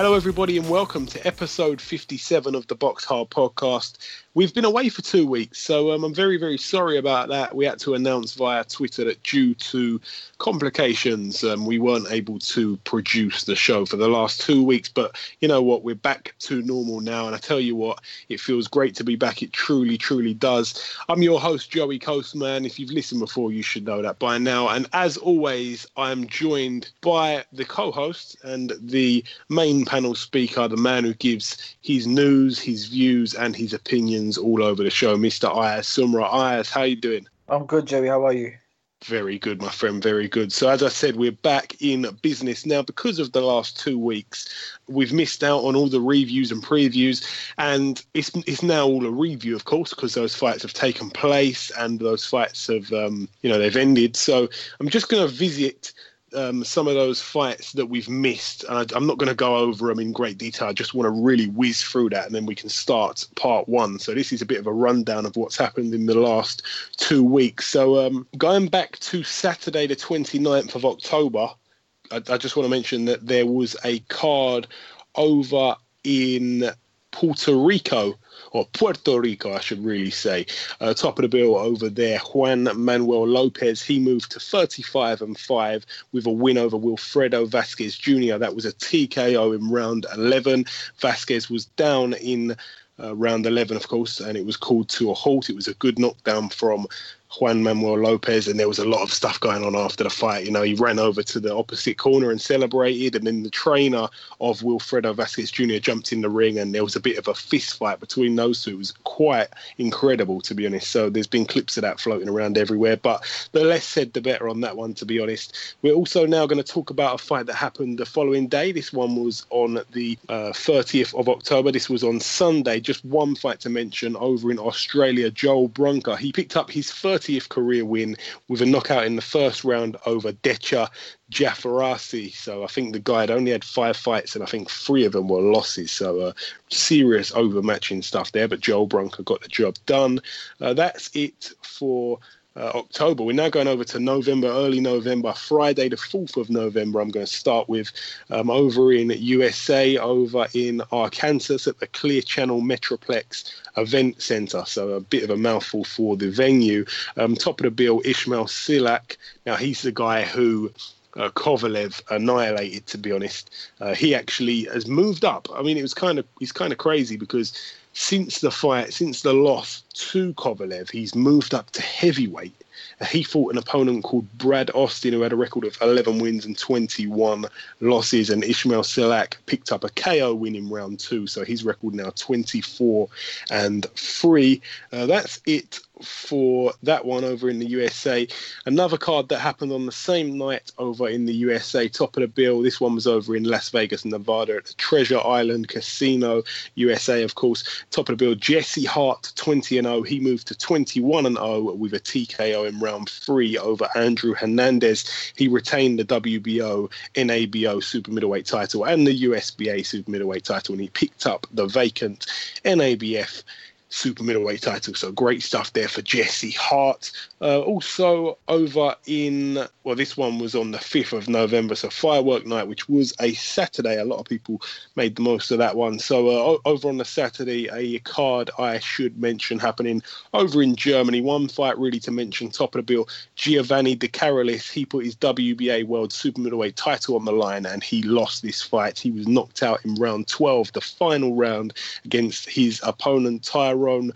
Hello, everybody, and welcome to episode 57 of the Box Hard podcast. We've been away for two weeks, so um, I'm very, very sorry about that. We had to announce via Twitter that due to complications, um, we weren't able to produce the show for the last two weeks. But you know what? We're back to normal now, and I tell you what, it feels great to be back. It truly, truly does. I'm your host, Joey Coastman. If you've listened before, you should know that by now. And as always, I'm joined by the co host and the main panel speaker, the man who gives his news, his views, and his opinions all over the show, Mr. Ayaz Sumra. Ayaz, how you doing? I'm good, Joey. How are you? Very good, my friend. Very good. So, as I said, we're back in business now because of the last two weeks. We've missed out on all the reviews and previews, and it's it's now all a review, of course, because those fights have taken place and those fights have, um, you know, they've ended. So, I'm just going to visit um, some of those fights that we've missed. And I, am not going to go over them in great detail. I just want to really whiz through that and then we can start part one. So, this is a bit of a rundown of what's happened in the last two weeks. So, um, going back to Saturday, the 29th of October, I, I just want to mention that there was a card over in Puerto Rico or Puerto Rico, I should really say. Uh, top of the bill over there, Juan Manuel Lopez. He moved to 35 and 5 with a win over Wilfredo Vasquez Jr. That was a TKO in round 11. Vasquez was down in uh, round 11, of course, and it was called to a halt. It was a good knockdown from Juan Manuel Lopez, and there was a lot of stuff going on after the fight. You know, he ran over to the opposite corner and celebrated, and then the trainer of Wilfredo Vasquez Jr. jumped in the ring, and there was a bit of a fist fight between those two. It was quite incredible, to be honest. So there's been clips of that floating around everywhere, but the less said, the better on that one, to be honest. We're also now going to talk about a fight that happened the following day. This one was on the uh, 30th of October. This was on Sunday. Just one fight to mention over in Australia. Joel Brunker. He picked up his first 30th career win with a knockout in the first round over Decha Jafarasi. So I think the guy had only had five fights, and I think three of them were losses. So uh, serious overmatching stuff there. But Joel Brunker got the job done. Uh, that's it for uh, October. We're now going over to November, early November, Friday, the 4th of November. I'm going to start with um, over in USA, over in Arkansas at the Clear Channel Metroplex Event Center. So a bit of a mouthful for the venue. Um, top of the bill, Ismayl Sillakh. Now, he's the guy who uh, Kovalev annihilated. To be honest, uh, he actually has moved up. I mean, it was kind of he's kind of crazy because since the fight, since the loss to Kovalev, he's moved up to heavyweight. He fought an opponent called Brad Austin, who had a record of 11 wins and 21 losses, and Ismayl Sillakh picked up a KO win in round two, so his record now 24 and three. Uh, that's it for that one over in the USA. Another card that happened on the same night over in the USA, top of the bill. This one was over in Las Vegas, Nevada at the Treasure Island Casino, USA, of course. Top of the bill, Jesse Hart, 20 and 0. He moved to 21 and 0 with a TKO in round three over Andrew Hernandez. He retained the WBO, NABO super middleweight title and the USBA super middleweight title, and he picked up the vacant NABF super middleweight title. So great stuff there for Jesse Hart. Uh, also over in well, this one was on the fifth of November, so firework night, which was a Saturday. A lot of people made the most of that one. So uh, over on the Saturday, a card I should mention happening over in Germany. One fight really to mention, top of the bill, Giovanni De Carolis. He put his WBA World Super Middleweight title on the line, and he lost this fight. He was knocked out in round 12, the final round against his opponent Tyron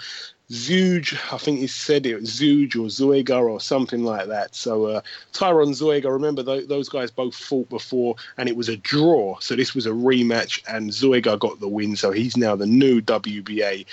Zuge, I think he said it, Zuge or Zoiga or something like that. So uh, Tyron remember th- those guys both fought before and it was a draw. So this was a rematch and Zoiga got the win. So he's now the new WBA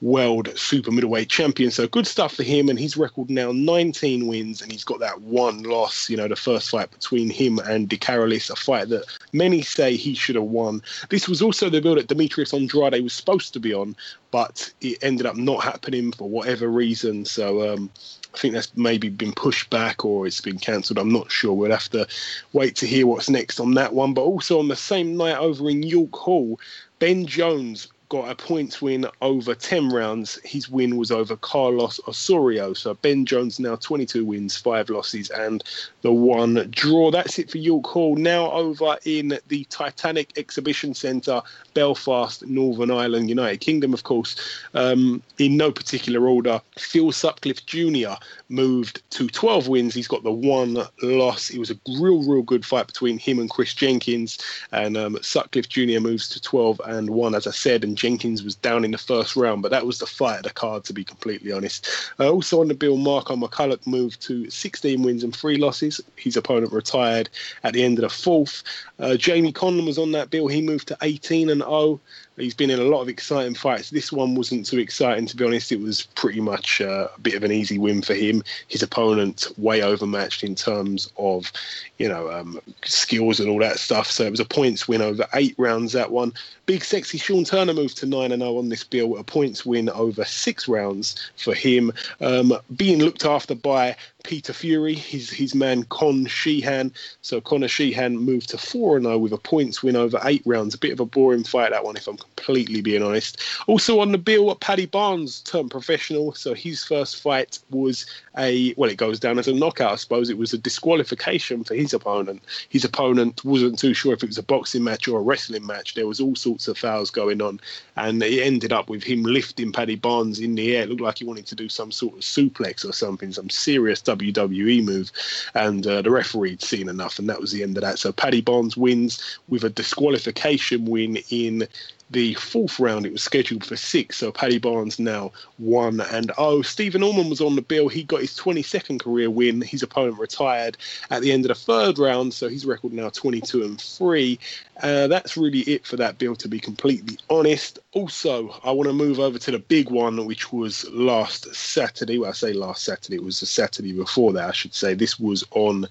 World Super Middleweight Champion. So good stuff for him. And his record now 19 wins and he's got that one loss, you know, the first fight between him and De Carolis, a fight that many say he should have won. This was also the build that Demetrius Andrade was supposed to be on, but it ended up not happening for whatever reason. So um, I think that's maybe been pushed back or it's been cancelled. I'm not sure. We'll have to wait to hear what's next on that one. But also on the same night over in York Hall, Ben Jones got a points win over 10 rounds. His win was over Carlos Osorio. So Ben Jones now 22 wins, five losses, and the one draw. That's it for York Hall. Now over in the Titanic Exhibition Centre, Belfast, Northern Ireland, United Kingdom, of course. Um, in no particular order, Phil Sutcliffe Jr. moved to 12 wins. He's got the one loss. It was a real, real good fight between him and Chris Jenkins. And um, Sutcliffe Jr. moves to 12 and 1, as I said. And Jenkins was down in the first round, but that was the fight of the card, to be completely honest. Uh, also on the bill, Marco McCullough moved to 16 wins and three losses. His opponent retired at the end of the fourth. Uh, Jamie Conlan was on that bill. He moved to 18 and 0. He's been in a lot of exciting fights. This one wasn't too exciting, to be honest. It was pretty much uh, a bit of an easy win for him. His opponent way overmatched in terms of, you know, um, skills and all that stuff. So it was a points win over eight rounds. That one. Big sexy Sean Turner moved to nine and zero on this bill. A points win over six rounds for him. Um, being looked after by Peter Fury, his his man Con Sheehan. So Conor Sheehan moved to four and zero with a points win over eight rounds. A bit of a boring fight that one, if I'm completely being honest. Also on the bill, Paddy Barnes turned professional. So his first fight was a well, it goes down as a knockout, I suppose. It was a disqualification for his opponent. His opponent wasn't too sure if it was a boxing match or a wrestling match. There was all sorts of fouls going on, and it ended up with him lifting Paddy Barnes in the air. It looked like he wanted to do some sort of suplex or something, some serious WWE move, and uh, the referee had seen enough, and that was the end of that. So Paddy Barnes wins with a disqualification win in the fourth round. It was scheduled for six, so Paddy Barnes now one and oh. Stephen Ormond was on the bill. He got his 22nd career win. His opponent retired at the end of the third round, so his record now 22 and three. Uh, that's really it for that bill, to be completely honest. Also, I want to move over to the big one, which was last Saturday. Well, I say last Saturday, it was the Saturday before that, I should say. This was on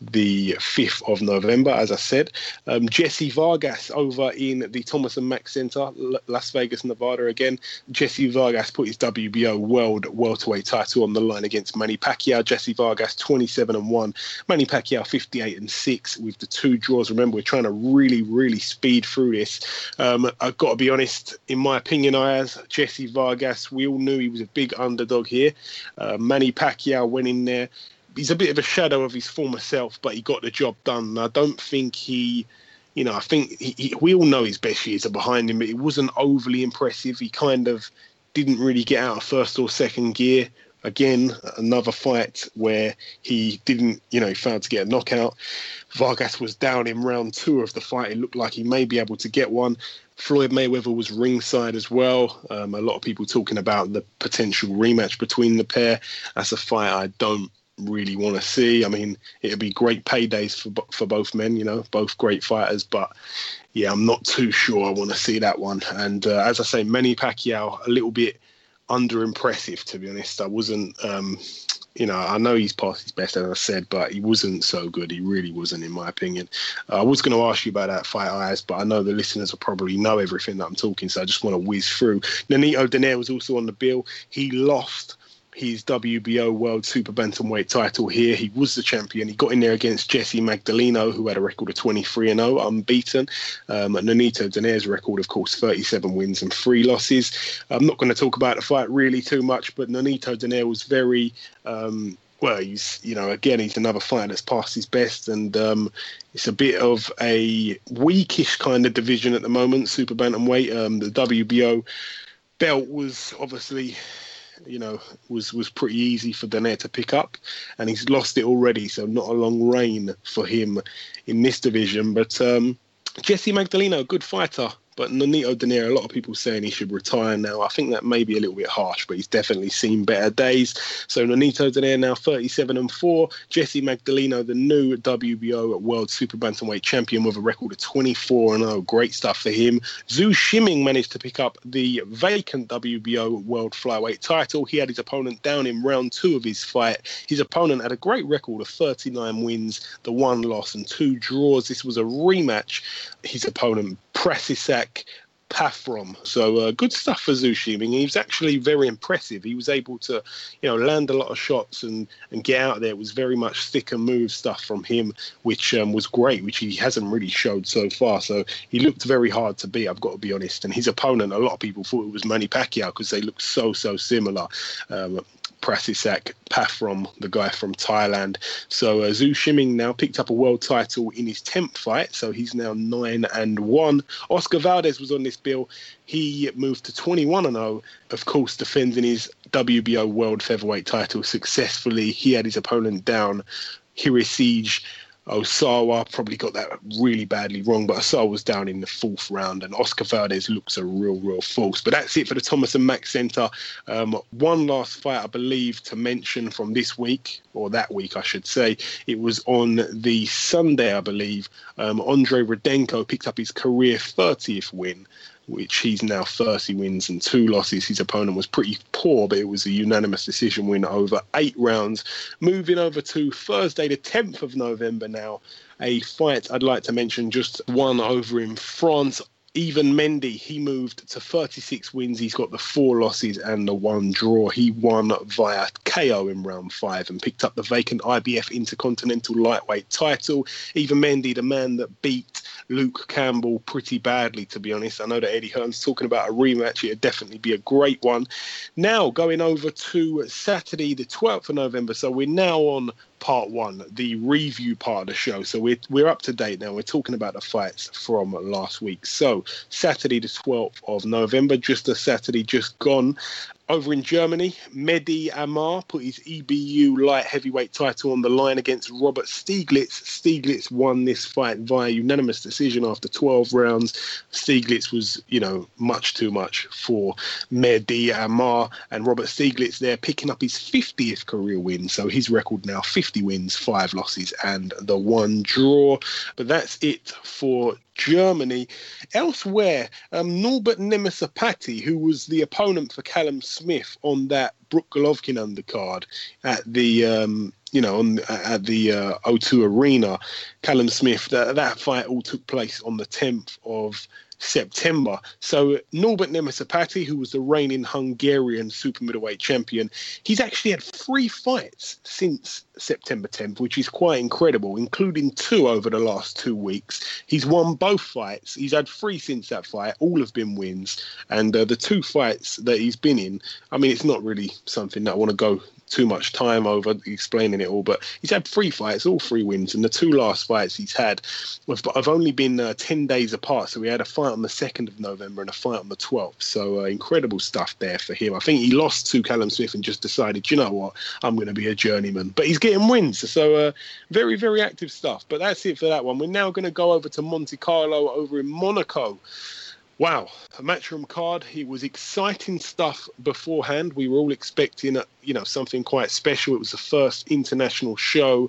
the 5th of November, as I said. Um, Jesse Vargas over in the Thomas and Mack Center, Las Vegas, Nevada again. Jesse Vargas put his WBO World Welterweight title on the line against Manny Pacquiao. Jesse Vargas 27 and 1, Manny Pacquiao 58 and 6 with the two draws. Remember, we're trying to really, really speed through this. Um, I've got to be honest, in my opinion, I as Jesse Vargas, we all knew he was a big underdog here. Uh, Manny Pacquiao went in there he's a bit of a shadow of his former self, but he got the job done. I don't think he, you know, I think he, he, we all know his best years are behind him, but it wasn't overly impressive. He kind of didn't really get out of first or second gear. Again, another fight where he didn't, you know, he failed to get a knockout. Vargas was down in round two of the fight. It looked like he may be able to get one. Floyd Mayweather was ringside as well. Um, a lot of people talking about the potential rematch between the pair. That's a fight I don't really want to see. I mean, it'd be great paydays for for both men, you know, both great fighters. But yeah, I'm not too sure I want to see that one. And uh, as I say, Manny Pacquiao a little bit under impressive to be honest. I wasn't. Um, you know, I know he's past his best, as I said, but he wasn't so good. He really wasn't, in my opinion. Uh, I was going to ask you about that fight, Ayaz, but I know the listeners will probably know everything that I'm talking, so I just want to whiz through. Nonito Donaire was also on the bill. He lost his WBO World Super Bantamweight title here. He was the champion. He got in there against Jesse Magdaleno, who had a record of 23 and 0, unbeaten. Um, Nonito Donaire's record, of course, 37 wins and three losses. I'm not going to talk about the fight really too much, but Nonito Donaire was very. Um, well, he's you know again he's another fighter that's past his best, and um, it's a bit of a weakish kind of division at the moment. Super bantamweight, um, the WBO belt was obviously you know, was was pretty easy for Donaire to pick up, and he's lost it already. So not a long reign for him in this division. But um, Jesse Magdaleno, good fighter, But Nonito Donaire, a lot of people saying he should retire now. I think that may be a little bit harsh, but he's definitely seen better days. So Nonito Donaire now 37 and 4. Jesse Magdaleno, the new WBO World Super Bantamweight champion with a record of 24 and 0. Great stuff for him. Zou Shiming managed to pick up the vacant WBO World Flyweight title. He had his opponent down in round two of his fight. His opponent had a great record of 39 wins, the one loss, and two draws. This was a rematch. His opponent, Prasitsak Phaprom. So uh, good stuff for Zushi. I mean, He was actually very impressive. He was able to, you know, land a lot of shots and and get out there. It was very much stick and move stuff from him, which um, was great, which he hasn't really showed so far. So he looked very hard to beat. I've got to be honest. And his opponent, a lot of people thought it was Manny Pacquiao because they looked so so similar. Um, Prasitsak Phaprom, the guy from Thailand. So uh, Zou Shiming now picked up a world title in his 10th fight, so he's now 9 and 1. Oscar Valdez was on this bill. He moved to 21 and 0, of course, defending his WBO world featherweight title successfully. He had his opponent down, Hiroshige Osawa probably got that really badly wrong, but Osawa was down in the fourth round, and Oscar Valdez looks a real, real force. But that's it for the Thomas and Mack Centre. Um, one last fight, I believe, to mention from this week, or that week, I should say. It was on the Sunday, I believe. Um, Andre Rudenko picked up his career 30th win which he's now 30 wins and two losses. His opponent was pretty poor, but it was a unanimous decision win over eight rounds. Moving over to Thursday, the 10th of November now, a fight I'd like to mention just one over in France. Yvan Mendy, he moved to 36 wins. He's got the four losses and the one draw. He won via KO in round five and picked up the vacant IBF Intercontinental Lightweight title. Yvan Mendy, the man that beat Luke Campbell pretty badly, to be honest. I know that Eddie Hearn's talking about a rematch. It'd definitely be a great one. Now, going over to Saturday, the 12th of November. So we're now on part one, the review part of the show. So we're, we're up to date now. We're talking about the fights from last week. So Saturday, the 12th of November, just a Saturday just gone. Over in Germany, Mehdi Amar put his EBU light heavyweight title on the line against Robert Stieglitz. Stieglitz won this fight via unanimous decision after 12 rounds. Stieglitz was, you know, much too much for Mehdi Amar And Robert Stieglitz there picking up his 50th career win. So his record now 50 wins, five losses, and the one draw. But that's it for Germany. Elsewhere, um, Norbert Nemesapati, who was the opponent for Callum Smith on that Brook Golovkin undercard at the um, you know on at the uh, O2 Arena, Callum Smith. That that fight all took place on the 10th of September. So Norbert Nemesapati, who was the reigning Hungarian super middleweight champion, he's actually had three fights since September 10th, which is quite incredible, including two over the last two weeks. He's won both fights. He's had three since that fight. All have been wins. And uh, the two fights that he's been in, I mean, it's not really something that I want to go too much time over explaining it all, but he's had three fights, all three wins, and the two last fights he's had have only been uh, 10 days apart. So we had a fight on the 2nd of November and a fight on the 12th. So uh, incredible stuff there for him. I think he lost to Callum Smith and just decided, you know what, I'm going to be a journeyman. But he's getting wins. So uh, very, very active stuff. But that's it for that one. We're now going to go over to Monte Carlo over in Monaco. Wow, a matchroom card. It was exciting stuff beforehand. We were all expecting, a, you know, something quite special. It was the first international show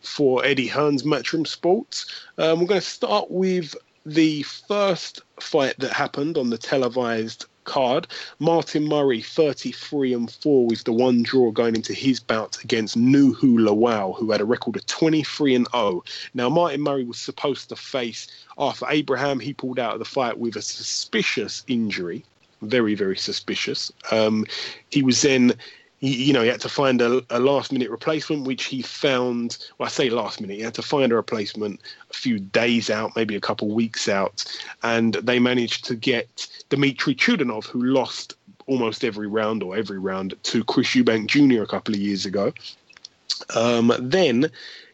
for Eddie Hearn's Matchroom Sports. Um, we're going to start with the first fight that happened on the televised card. Martin Murray, 33 and 4, with the one draw going into his bout against Nuhu Lawal, who had a record of 23 and 0. Now, Martin Murray was supposed to face Arthur Abraham. He pulled out of the fight with a suspicious injury. Very, very suspicious. Um, he was then you know, he had to find a, a, last minute replacement, which he found. Well, I say last minute, he had to find a replacement a few days out, maybe a couple weeks out, and they managed to get Dmitry Chudinov, who lost almost every round or every round to Chris Eubank Jr. a couple of years ago. Um, then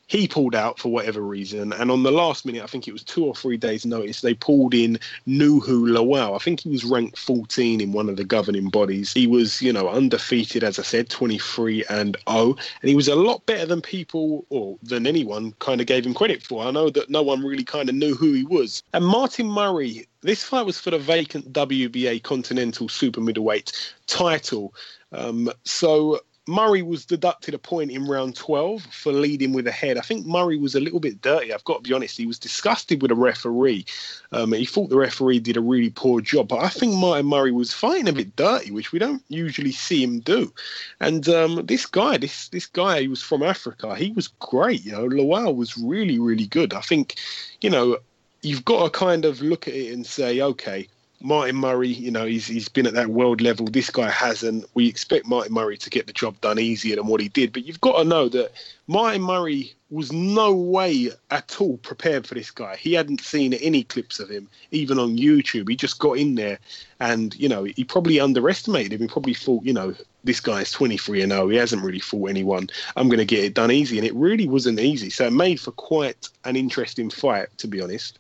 he pulled out for whatever reason, and on the last minute, I think it was two or three days' notice, they pulled in Nuhu Lawal. I think he was ranked 14 in one of the governing bodies. He was, you know, undefeated, as I said, 23 and 0, and he was a lot better than people or than anyone kind of gave him credit for. I know that no one really kind of knew who he was. And Martin Murray, this fight was for the vacant WBA Continental Super Middleweight title. Um, so Murray was deducted a point in round 12 for leading with a head. I think Murray was a little bit dirty, I've got to be honest. He was disgusted with the referee. Um, he thought the referee did a really poor job, but I think Martin Murray was fighting a bit dirty, which we don't usually see him do. And um, this guy, this this guy, he was from Africa. He was great. You know, Lawal was really, really good. I think, you know, you've got to kind of look at it and say, okay, Martin Murray, you know, he's he's been at that world level. This guy hasn't. We expect Martin Murray to get the job done easier than what he did. But you've got to know that Martin Murray was no way at all prepared for this guy. He hadn't seen any clips of him, even on YouTube. He just got in there and, you know, he probably underestimated him. He probably thought, you know, this guy's 23 and 0. He hasn't really fought anyone. I'm going to get it done easy. And it really wasn't easy. So it made for quite an interesting fight, to be honest.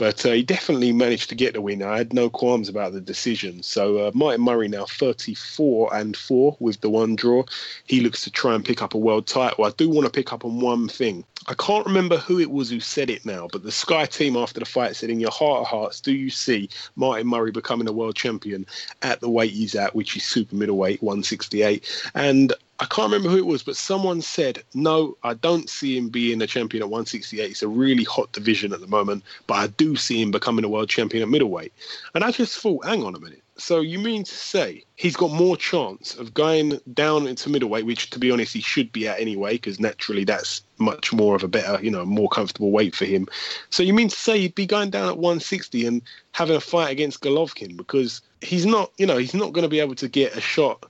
But uh, he definitely managed to get the win. I had no qualms about the decision. So uh, Martin Murray now 34 and 4 with the one draw. He looks to try and pick up a world title. I do want to pick up on one thing. I can't remember who it was who said it now, but the Sky team after the fight said, In your heart of hearts, do you see Martin Murray becoming a world champion at the weight he's at, which is super middleweight, 168? And I can't remember who it was, but someone said, No, I don't see him being a champion at 168. It's a really hot division at the moment, but I do see him becoming a world champion at middleweight. And I just thought, Hang on a minute. So you mean to say he's got more chance of going down into middleweight, which to be honest he should be at anyway, because naturally that's much more of a better, you know, more comfortable weight for him. So you mean to say he'd be going down at 160 and having a fight against Golovkin because he's not, you know, he's not going to be able to get a shot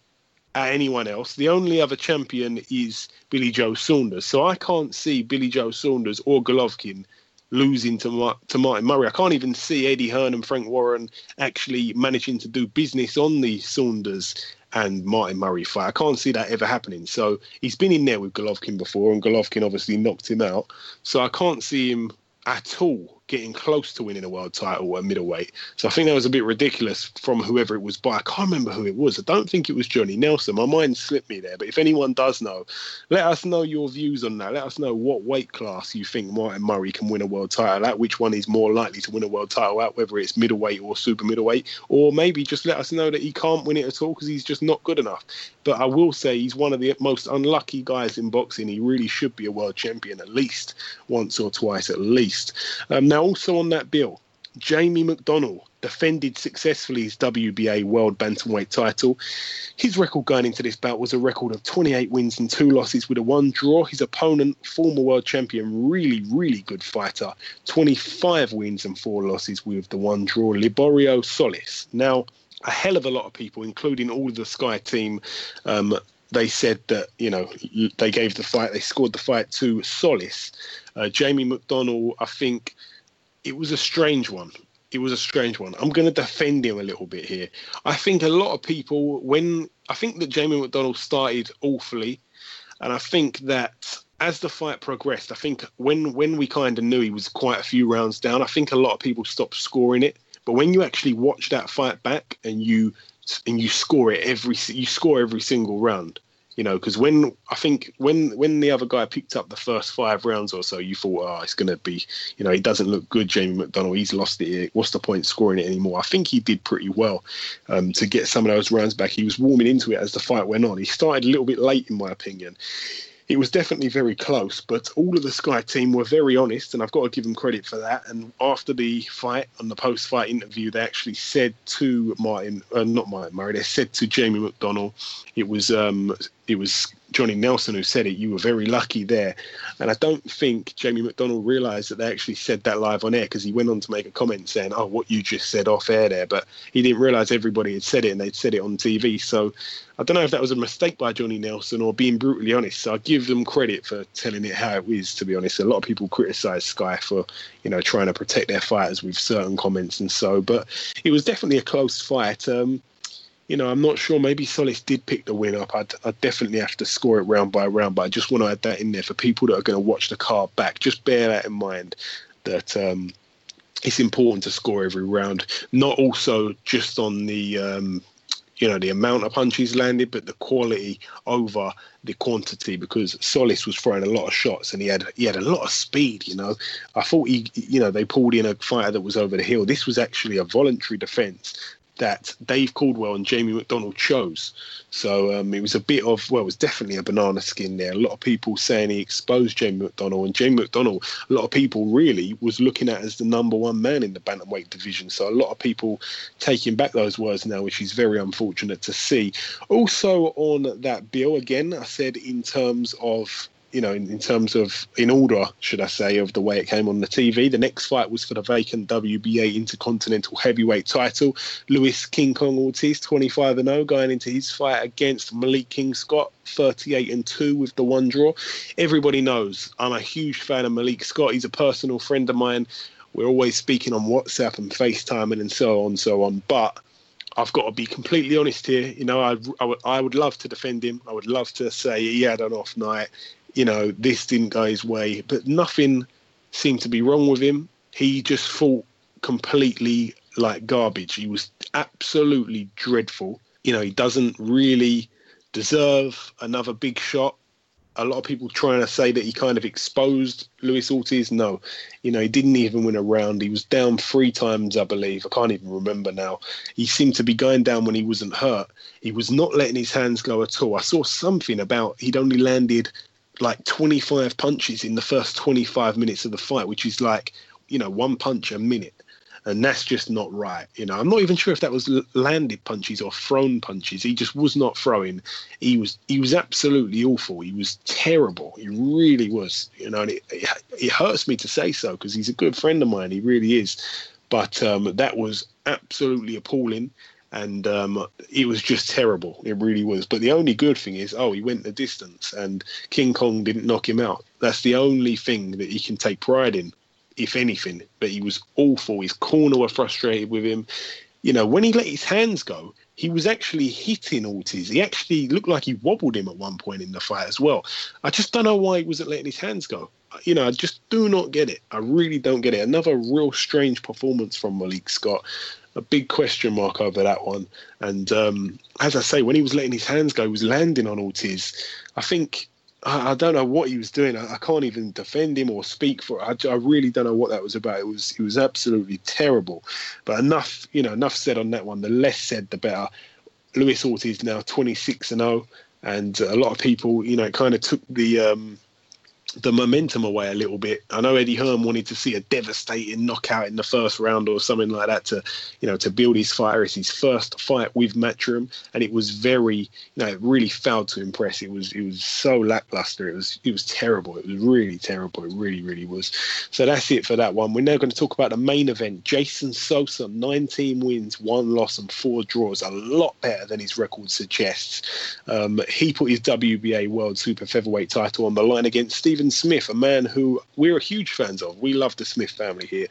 at anyone else. The only other champion is Billy Joe Saunders. So I can't see Billy Joe Saunders or Golovkin losing to to Martin Murray. I can't even see Eddie Hearn and Frank Warren actually managing to do business on the Saunders and Martin Murray fight. I can't see that ever happening. So he's been in there with Golovkin before, and Golovkin obviously knocked him out. So I can't see him at all getting close to winning a world title at middleweight. So I think that was a bit ridiculous from whoever it was by. I can't remember who it was. I don't think it was Johnny Nelson. My mind slipped me there. But if anyone does know, let us know your views on that. Let us know what weight class you think Martin Murray can win a world title at, which one is more likely to win a world title at, whether it's middleweight or super middleweight, or maybe just let us know that he can't win it at all because he's just not good enough. But I will say he's one of the most unlucky guys in boxing. He really should be a world champion at least once or twice, at least. Um, now, also on that bill, Jamie McDonnell defended successfully his WBA World Bantamweight title. His record going into this bout was a record of 28 wins and two losses with a one draw. His opponent, former world champion, really, really good fighter, 25 wins and four losses with the one draw, Liborio Solis. Now, a hell of a lot of people, including all of the Sky team, um, they said that you know they gave the fight, they scored the fight to Solis. Uh, Jamie McDonnell, I think it was a strange one. It was a strange one. I'm going to defend him a little bit here. I think a lot of people, when I think that Jamie McDonald started awfully, and I think that as the fight progressed, I think when when we kind of knew he was quite a few rounds down, I think a lot of people stopped scoring it. But when you actually watch that fight back and you and you score it every you score every single round, you know, because when I think when when the other guy picked up the first five rounds or so, you thought, oh, it's going to be, you know, he doesn't look good, Jamie McDonnell. He's lost it. What's the point scoring it anymore? I think he did pretty well um, to get some of those rounds back. He was warming into it as the fight went on. He started a little bit late, in my opinion it was definitely very close, but all of the Sky team were very honest, and I've got to give them credit for that. And after the fight, on the post-fight interview, they actually said to Martin, uh, not Martin Murray, they said to Jamie McDonnell, it was um, it was Johnny Nelson who said it. You were very lucky there, and I don't think Jamie McDonnell realised that they actually said that live on air because he went on to make a comment saying, "Oh, what you just said off air there," but he didn't realise everybody had said it and they'd said it on TV. So I don't know if that was a mistake by Johnny Nelson or being brutally honest. So I give them credit for telling it how it is. To be honest, a lot of people criticise Sky for you know trying to protect their fighters with certain comments and so, but it was definitely a close fight. Um, you know, I'm not sure. Maybe Solis did pick the win up. I'd, I'd definitely have to score it round by round, but I just want to add that in there for people that are going to watch the card back. Just bear that in mind that um, it's important to score every round, not also just on the um, you know the amount of punches landed, but the quality over the quantity. Because Solis was throwing a lot of shots and he had he had a lot of speed. You know, I thought he you know they pulled in a fighter that was over the hill. This was actually a voluntary defence that Dave Coldwell and Jamie McDonald chose. So um, it was a bit of, well, it was definitely a banana skin there. A lot of people saying he exposed Jamie McDonald, and Jamie McDonald, a lot of people really was looking at as the number one man in the bantamweight division. So a lot of people taking back those words now, which is very unfortunate to see. Also on that bill, again, I said in terms of you know, in, in, terms of in order, should I say, of the way it came on the TV. The next fight was for the vacant WBA Intercontinental Heavyweight title. Luis King Kong Ortiz, 25 and 0, going into his fight against Malik King Scott, 38 and 2 with the one draw. Everybody knows I'm a huge fan of Malik Scott. He's a personal friend of mine. We're always speaking on WhatsApp and FaceTime and so on so on. But I've got to be completely honest here. You know, I, I, I would love to defend him. I would love to say he had an off night you know, this didn't go his way, but nothing seemed to be wrong with him. He just fought completely like garbage. He was absolutely dreadful. You know, he doesn't really deserve another big shot. A lot of people trying to say that he kind of exposed Luis Ortiz. No, you know, he didn't even win a round. He was down three times, I believe. I can't even remember now. He seemed to be going down when he wasn't hurt. He was not letting his hands go at all. I saw something about he'd only landed like 25 punches in the first 25 minutes of the fight, which is like, you know, one punch a minute. And that's just not right. You know, I'm not even sure if that was landed punches or thrown punches. He just was not throwing. He was he was absolutely awful. He was terrible. He really was. You know, and it, it, it hurts me to say so because he's a good friend of mine. He really is. But um, that was absolutely appalling and um, it was just terrible. It really was. But the only good thing is, oh, he went the distance, and King Kong didn't knock him out. That's the only thing that he can take pride in, if anything. But he was awful. His corner were frustrated with him. You know, when he let his hands go, he was actually hitting Ortiz. He actually looked like he wobbled him at one point in the fight as well. I just don't know why he wasn't letting his hands go. You know, I just do not get it. I really don't get it. Another real strange performance from Malik Scott a big question mark over that one. And um, as I say, when he was letting his hands go, he was landing on Ortiz. I think I, I don't know what he was doing. I, I, can't even defend him or speak for. I, I really don't know what that was about. It was it was absolutely terrible. But enough, you know, enough said on that one. The less said, the better. Luis Ortiz now 26 and 0, and a lot of people, you know, kind of took the um, the momentum away a little bit. I know Eddie Hearn wanted to see a devastating knockout in the first round or something like that to, you know, to build his fire. It's his first fight with Matchroom, and it was very, you know, it really failed to impress. It was, it was so lackluster. It was, it was terrible. It was really terrible. It really, really was. So that's it for that one. We're now going to talk about the main event. Jason Sosa, 19 wins, one loss, and four draws. A lot better than his record suggests. Um, he put his WBA World Super Featherweight title on the line against Steve Stephen Smith, a man who we're huge fans of. We love the Smith family here.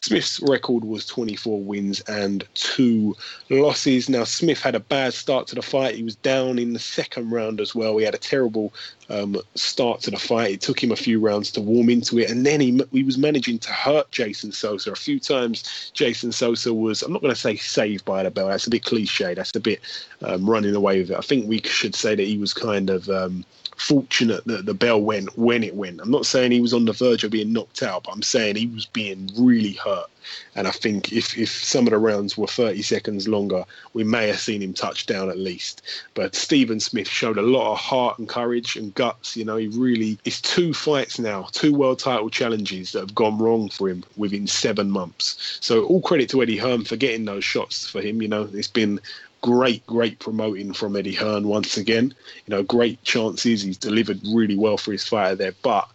Smith's record was 24 wins and two losses. Now, Smith had a bad start to the fight. He was down in the second round as well. He had a terrible um, start to the fight. It took him a few rounds to warm into it, and then he he was managing to hurt Jason Sosa a few times. Jason Sosa was I'm not going to say saved by the bell. That's a bit cliche. That's a bit um, running away with it. I think we should say that he was kind of um, fortunate that the bell went when it went. I'm not saying he was on the verge of being knocked out, but I'm saying he was being really hurt. And I think if, if some of the rounds were 30 seconds longer, we may have seen him touch down at least. But Stephen Smith showed a lot of heart and courage and guts. You know, he really, it's two fights now, two world title challenges that have gone wrong for him within seven months. So all credit to Eddie Hearn for getting those shots for him. You know, it's been great, great promoting from Eddie Hearn once again. You know, great chances. He's delivered really well for his fighter there, but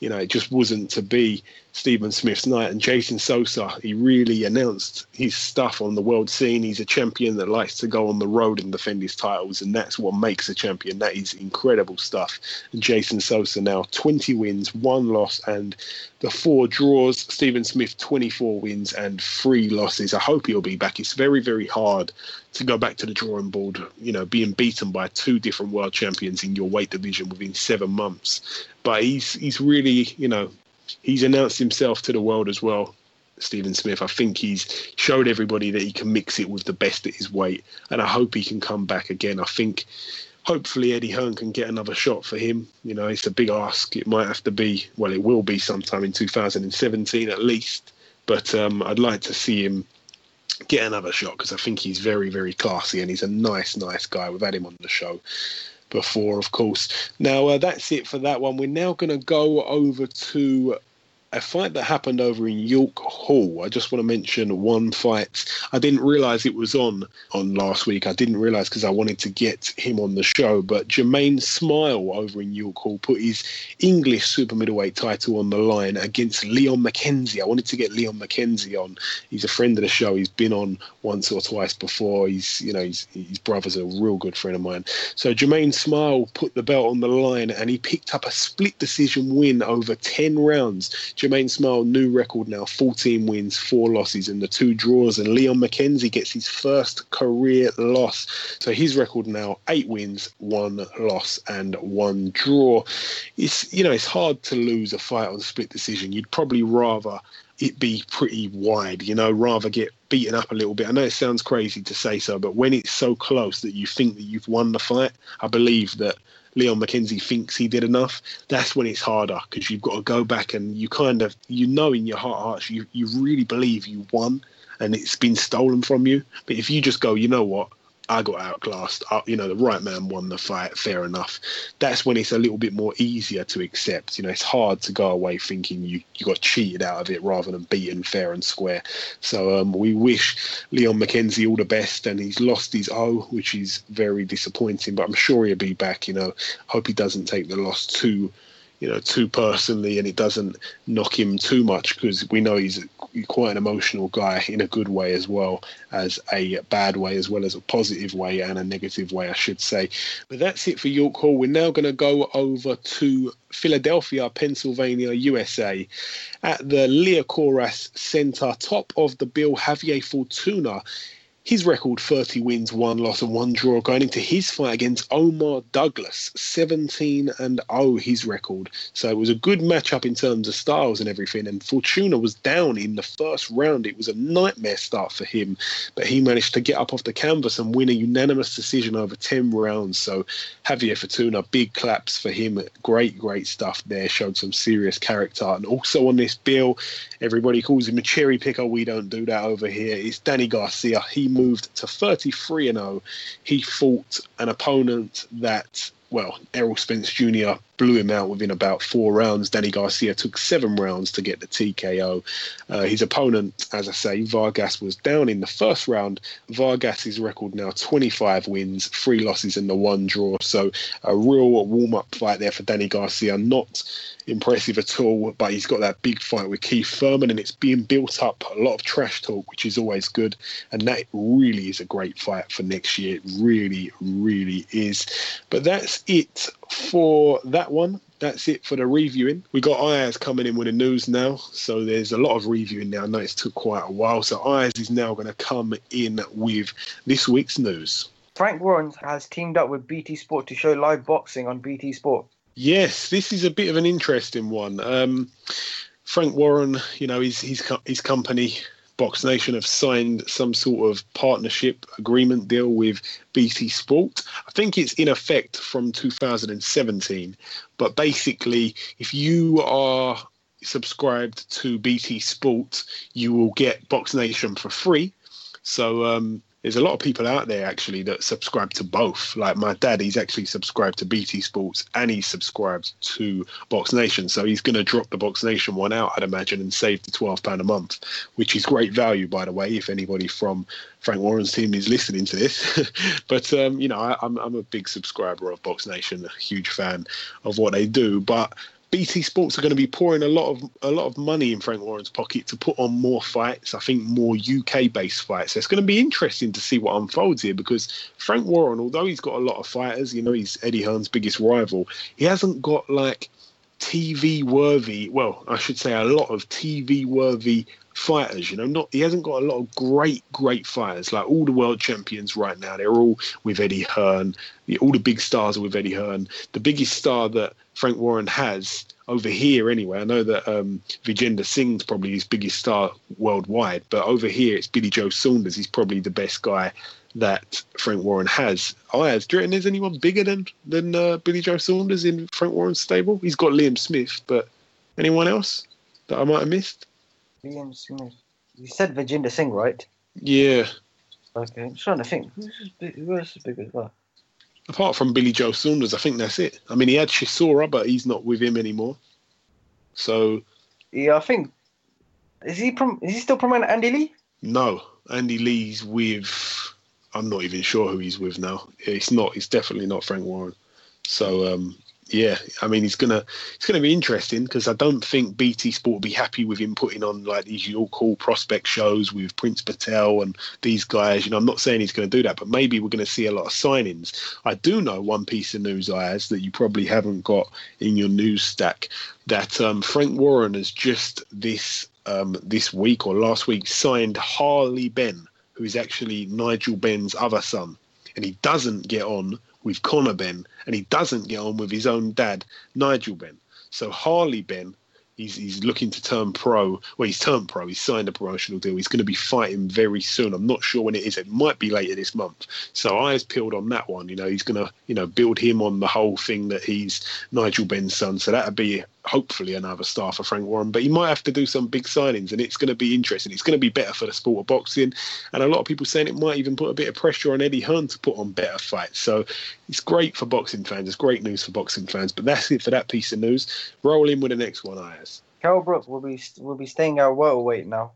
you know, it just wasn't to be. Stephen Smith's night. And Jason Sosa, he really announced his stuff on the world scene. He's a champion that likes to go on the road and defend his titles, and that's what makes a champion. That is incredible stuff. And Jason Sosa now 20 wins, one loss, and the four draws. Stephen Smith 24 wins and three losses. I hope he'll be back. It's very, very hard to go back to the drawing board, you know, being beaten by two different world champions in your weight division within seven months. But he's he's really, you know, he's announced himself to the world as well. Stephen Smith, I think he's showed everybody that he can mix it with the best at his weight, and I hope he can come back again. I think hopefully Eddie Hearn can get another shot for him. You know, it's a big ask. It might have to be, well, it will be sometime in 2017 at least. But um, I'd like to see him get another shot because I think he's very, very classy and he's a nice, nice guy. We've had him on the show before, of course. Now, uh, that's it for that one. We're now going to go over to a fight that happened over in York Hall. I just want to mention one fight. I didn't realize it was on on last week. I didn't realize because I wanted to get him on the show. But Jahmaine Smyle over in York Hall put his English super middleweight title on the line against Leon McKenzie. I wanted to get Leon McKenzie on. He's a friend of the show. He's been on once or twice before. He's you know he's, his brother's a real good friend of mine. So Jahmaine Smyle put the belt on the line and he picked up a split decision win over ten rounds. Jahmaine Smyle, new record now 14 wins, four losses, and the two draws. And Leon McKenzie gets his first career loss. So his record now eight wins, one loss, and one draw. It's, you know, it's hard to lose a fight on split decision. You'd probably rather it be pretty wide, you know, rather get beaten up a little bit. I know it sounds crazy to say so, but when it's so close that you think that you've won the fight, I believe that Leon McKenzie thinks he did enough, that's when it's harder because you've got to go back and you kind of you know in your heart hearts you you really believe you won and it's been stolen from you. But if you just go, you know what, I got outclassed. Uh, you know, the right man won the fight. Fair enough. That's when it's a little bit more easier to accept. You know, it's hard to go away thinking you, you got cheated out of it rather than beaten fair and square. So um, we wish Leon McKenzie all the best, and he's lost his O, which is very disappointing. But I'm sure he'll be back. You know, hope he doesn't take the loss too you know, too personally, and it doesn't knock him too much because we know he's quite an emotional guy in a good way as well as a bad way, as well as a positive way and a negative way, I should say. But that's it for York Hall. We're now going to go over to Philadelphia, Pennsylvania, USA, at the Liacouras Center. Top of the bill, Javier Fortuna his record 30 wins, one loss, and one draw going into his fight against Omar Douglas, 17 and 0 his record. So it was a good matchup in terms of styles and everything. And Fortuna was down in the first round. It was a nightmare start for him, but he managed to get up off the canvas and win a unanimous decision over 10 rounds. So Javier Fortuna, big claps for him. Great, great stuff there. Showed some serious character. And also on this bill, everybody calls him a cherry picker. We don't do that over here. It's Danny Garcia. He moved to 33 and 0. He fought an opponent that, well, Errol Spence Jr. blew him out within about four rounds. Danny Garcia took seven rounds to get the TKO. Uh, his opponent, as I say, Vargas, was down in the first round. Vargas's record now 25 wins, three losses, and the one draw. So a real warm up fight there for Danny Garcia. Not impressive at all, but he's got that big fight with Keith Thurman, and it's being built up a lot of trash talk, which is always good. And that really is a great fight for next year. It really, really is. But that's it for that one. That's it for the reviewing. We got Ayaz coming in with the news now, so there's a lot of reviewing now. I know it's took quite a while, so Ayaz is now going to come in with this week's news. Frank Warren has teamed up with BT Sport to show live boxing on BT Sport. Yes, this is a bit of an interesting one. Um, Frank Warren, you know, his his his company Box Nation have signed some sort of partnership agreement deal with BT Sport. I think it's in effect from 2017, but basically, if you are subscribed to BT Sport, you will get Box Nation for free. So um, there's a lot of people out there actually that subscribe to both. Like my dad, he's actually subscribed to BT Sports and he subscribes to Box Nation. So he's going to drop the Box Nation one out, I'd imagine, and save the £12 a month, which is great value, by the way, if anybody from Frank Warren's team is listening to this. but, um, you know, I, I'm, I'm a big subscriber of Box Nation, a huge fan of what they do. But BT Sports are going to be pouring a lot of a lot of money in Frank Warren's pocket to put on more fights. I think more UK based fights. So it's going to be interesting to see what unfolds here because Frank Warren, although he's got a lot of fighters, you know, he's Eddie Hearn's biggest rival. He hasn't got like TV worthy. Well, I should say a lot of TV worthy fighters. You know, not he hasn't got a lot of great, great fighters. Like all the world champions right now, they're all with Eddie Hearn. All the big stars are with Eddie Hearn. The biggest star that Frank Warren has over here, anyway. I know that um, Vijender Singh's probably his biggest star worldwide, but over here it's Billy Joe Saunders. He's probably the best guy that Frank Warren has. Oh, has. Do you reckon there's anyone bigger than than uh, Billy Joe Saunders in Frank Warren's stable? He's got Liam Smith, but anyone else that I might have missed? Liam Smith. You said Vijender Singh, right? Yeah. Okay, I'm trying to think. Who's big, who else is big as well? Apart from Billy Joe Saunders, I think that's it. I mean, he had Chisora, but he's not with him anymore. So Yeah, I think. Is he prom- Is he still promoting Andy Lee? no, Andy Lee's with. I'm not even sure who he's with now. It's not. It's definitely not Frank Warren. So um, yeah, I mean, it's gonna it's gonna be interesting because I don't think BT Sport will be happy with him putting on like these York Hall prospect shows with Prince Patel and these guys. You know, I'm not saying he's going to do that, but maybe we're going to see a lot of signings. I do know one piece of news, Ayaz, that you probably haven't got in your news stack that um, Frank Warren has just this um, this week or last week signed Harley Benn, who is actually Nigel Benn's other son, and he doesn't get on with Conor Benn, and he doesn't get on with his own dad, Nigel Benn. So Harley Benn, he's he's looking to turn pro. Well, he's turned pro. He's signed a promotional deal. He's going to be fighting very soon. I'm not sure when it is. It might be later this month. So eyes peeled on that one. You know, he's going to you know build him on the whole thing that he's Nigel Benn's son. So that'd be hopefully another star for Frank Warren. But he might have to do some big signings, and it's going to be interesting. It's going to be better for the sport of boxing, and a lot of people saying it might even put a bit of pressure on Eddie Hearn to put on better fights. So it's great for boxing fans. It's great news for boxing fans. But that's it for that piece of news. Roll in with the next one, Ayaz. Kell Brooks will be will be staying at welterweight now.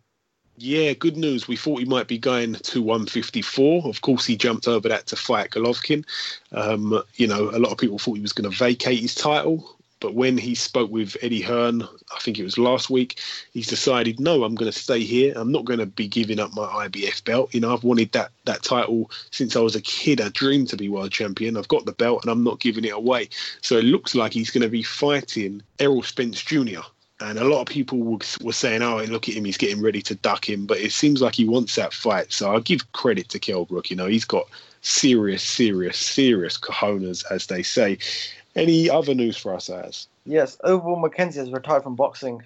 Yeah, good news. We thought he might be going to 154. Of course, he jumped over that to fight Golovkin. Um, you know, a lot of people thought he was going to vacate his title. But when he spoke with Eddie Hearn, I think it was last week, he's decided, no, I'm going to stay here. I'm not going to be giving up my IBF belt. You know, I've wanted that that title since I was a kid. I dreamed to be world champion. I've got the belt and I'm not giving it away. So it looks like he's going to be fighting Errol Spence Jr. And a lot of people were, saying, "Oh, look at him; he's getting ready to duck him." But it seems like he wants that fight. So I give credit to Kell Brook. You know, he's got serious, serious, serious cojones, as they say. Any other news for us, as? Yes, Ovill McKenzie has retired from boxing.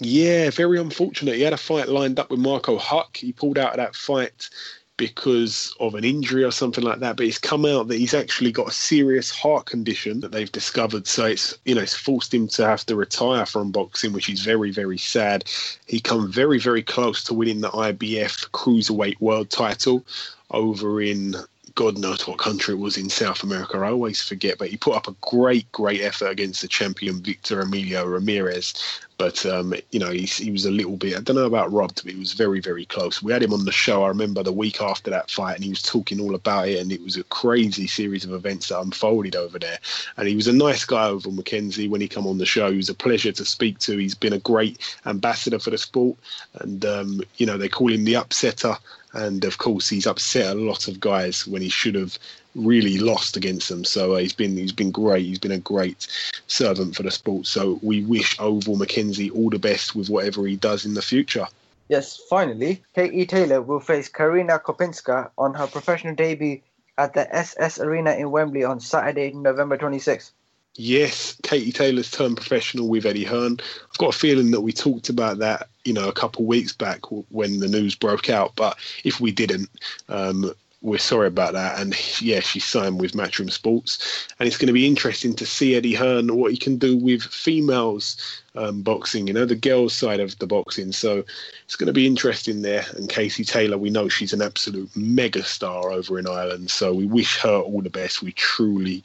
Yeah, very unfortunate. He had a fight lined up with Marco Huck. He pulled out of that fight because of an injury or something like that. But it's come out that he's actually got a serious heart condition that they've discovered. So it's you know it's forced him to have to retire from boxing, which is very very sad. He come very very close to winning the IBF cruiserweight world title over in God knows what country it was in South America. I always forget, but he put up a great, great effort against the champion Victor Emilio Ramirez. But um, you know, he, he was a little bit. I don't know about robbed, but he was very, very close. We had him on the show. I remember the week after that fight, and he was talking all about it. And it was a crazy series of events that unfolded over there. And he was a nice guy Ovill McKenzie when he come on the show. He was a pleasure to speak to. He's been a great ambassador for the sport, and um, you know, they call him the upsetter and of course he's upset a lot of guys when he should have really lost against them. So uh, he's been he's been great. He's been a great servant for the sport. So we wish Ovill McKenzie all the best with whatever he does in the future. Yes, finally, Katie Taylor will face Karina Kopinska on her professional debut at the SSE Arena in Wembley on Saturday, November 26th. Yes, Katie Taylor's turned professional with Eddie Hearn. I've got a feeling that we talked about that, you know, a couple weeks back when the news broke out. But if we didn't, um, we're sorry about that. And yeah, she's signed with Matchroom Sports, and it's going to be interesting to see Eddie Hearn what he can do with females um, boxing. You know, the girls' side of the boxing. So it's going to be interesting there. And Casey Taylor, we know she's an absolute mega star over in Ireland. So we wish her all the best. We truly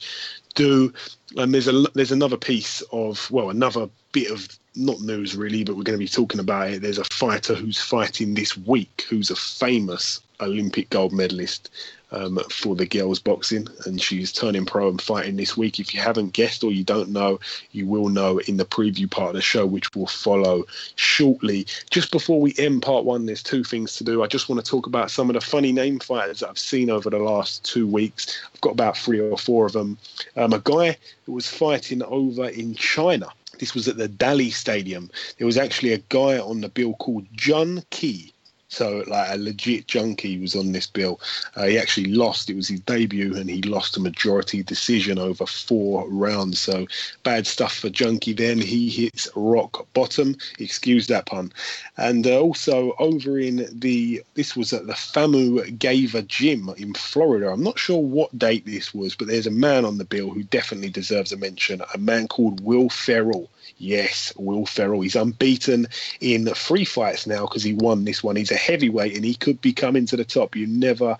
do. And there's a there's another piece of well, another bit of not news really, but we're going to be talking about it. There's a fighter who's fighting this week who's a famous Olympic gold medalist um, for the girls boxing, and she's turning pro and fighting this week. If you haven't guessed or you don't know, you will know in the preview part of the show, which will follow shortly. Just before we end part one, there's two things to do. I just want to talk about some of the funny name fighters that I've seen over the last two weeks. I've got about three or four of them. Um, a guy who was fighting over in China. This was at the Dali Stadium. There was actually a guy on the bill called Jun Ki so, like a legit junkie was on this bill. Uh, he actually lost. It was his debut, and he lost a majority decision over four rounds. So, bad stuff for Junkie. Then he hits rock bottom. Excuse that pun. And uh, also over in the this was at the Famu Gava Gym in Florida. I'm not sure what date this was, but there's a man on the bill who definitely deserves a mention. A man called Will Ferrell. Yes, Will Ferrell. He's unbeaten in three fights now because he won this one. He's a heavyweight and he could be coming to the top. You never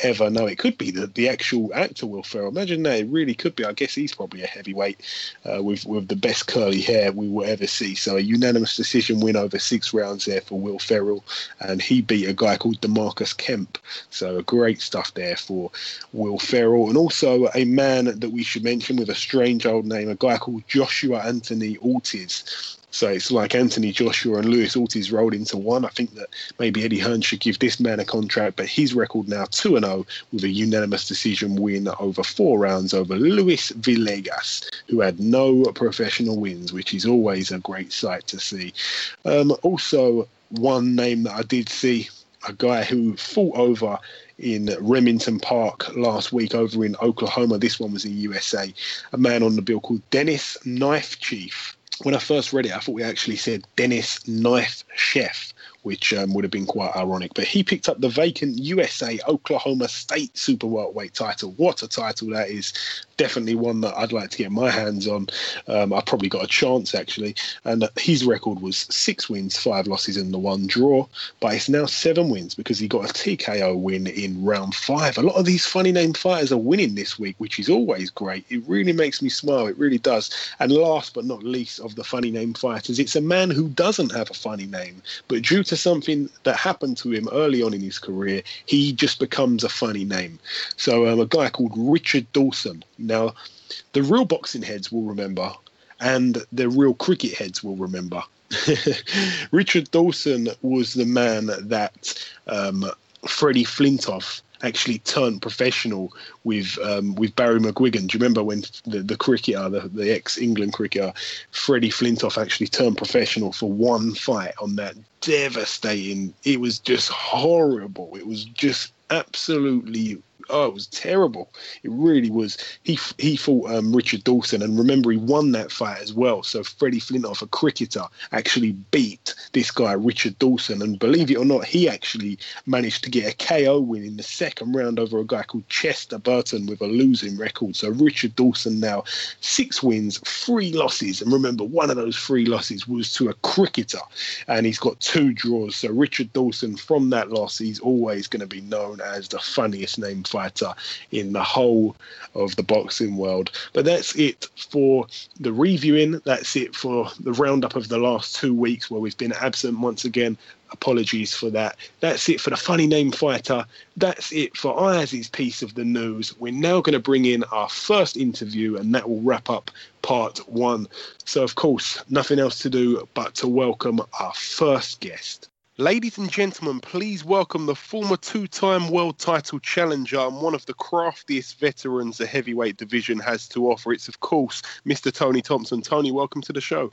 ever know. It could be the, the actual actor Will Ferrell. Imagine that. It really could be. I guess he's probably a heavyweight uh, with with the best curly hair we will ever see. So a unanimous decision win over six rounds there for Will Ferrell, and he beat a guy called Demarcus Kemp. So great stuff there for Will Ferrell, and also a man that we should mention with a strange old name, a guy called Joshua Anthony Ortiz. So it's like Anthony Joshua and Luis Ortiz rolled into one. I think that maybe Eddie Hearn should give this man a contract, but his record now 2 0 with a unanimous decision win over four rounds over Luis Villegas, who had no professional wins, which is always a great sight to see. Um, also, one name that I did see a guy who fought over in Remington Park last week over in Oklahoma. This one was in USA. A man on the bill called Dennis Knife Chief when I first read it, I thought we actually said Dennis Knife Chef, which um, would have been quite ironic. But he picked up the vacant USA Oklahoma State Super Welterweight title. What a title that is! definitely one that I'd like to get my hands on. Um, I probably got a chance actually, and his record was six wins, five losses, and the one draw. But it's now seven wins because he got a TKO win in round five. A lot of these funny name fighters are winning this week, which is always great. It really makes me smile. It really does. And last but not least of the funny name fighters, it's a man who doesn't have a funny name, but due to something that happened to him early on in his career, he just becomes a funny name. So um, a guy called Richard Dawson now, the real boxing heads will remember, and the real cricket heads will remember. Richard Dawson was the man that um, Freddie Flintoff actually turned professional with um, with Barry McGuigan. Do you remember when the, the cricketer, the, the ex England cricketer, Freddie Flintoff actually turned professional for one fight on that devastating? It was just horrible. It was just absolutely oh, it was terrible. It really was. He he fought um, Richard Dawson, and remember he won that fight as well. So Freddie Flintoff, a cricketer, actually beat this guy Richard Dawson, and believe it or not, he actually managed to get a KO win in the second round over a guy called Chester Burton with a losing record. So Richard Dawson now six wins, three losses, and remember one of those three losses was to a cricketer, and he's got two draws. So Richard Dawson from that loss, he's always going to be known as the funniest name fighter in the whole of the boxing world. But that's it for the reviewing. That's it for the roundup of the last two weeks where we've been absent once again. Apologies for that. That's it for the funny name fighter. That's it for Ayaz's piece of the news. We're now going to bring in our first interview, and that will wrap up part one. So, of course, nothing else to do but to welcome our first guest. Ladies and gentlemen, please welcome the former two time world title challenger and one of the craftiest veterans the heavyweight division has to offer. It's, of course, Mr. Tony Thompson. Tony, welcome to the show.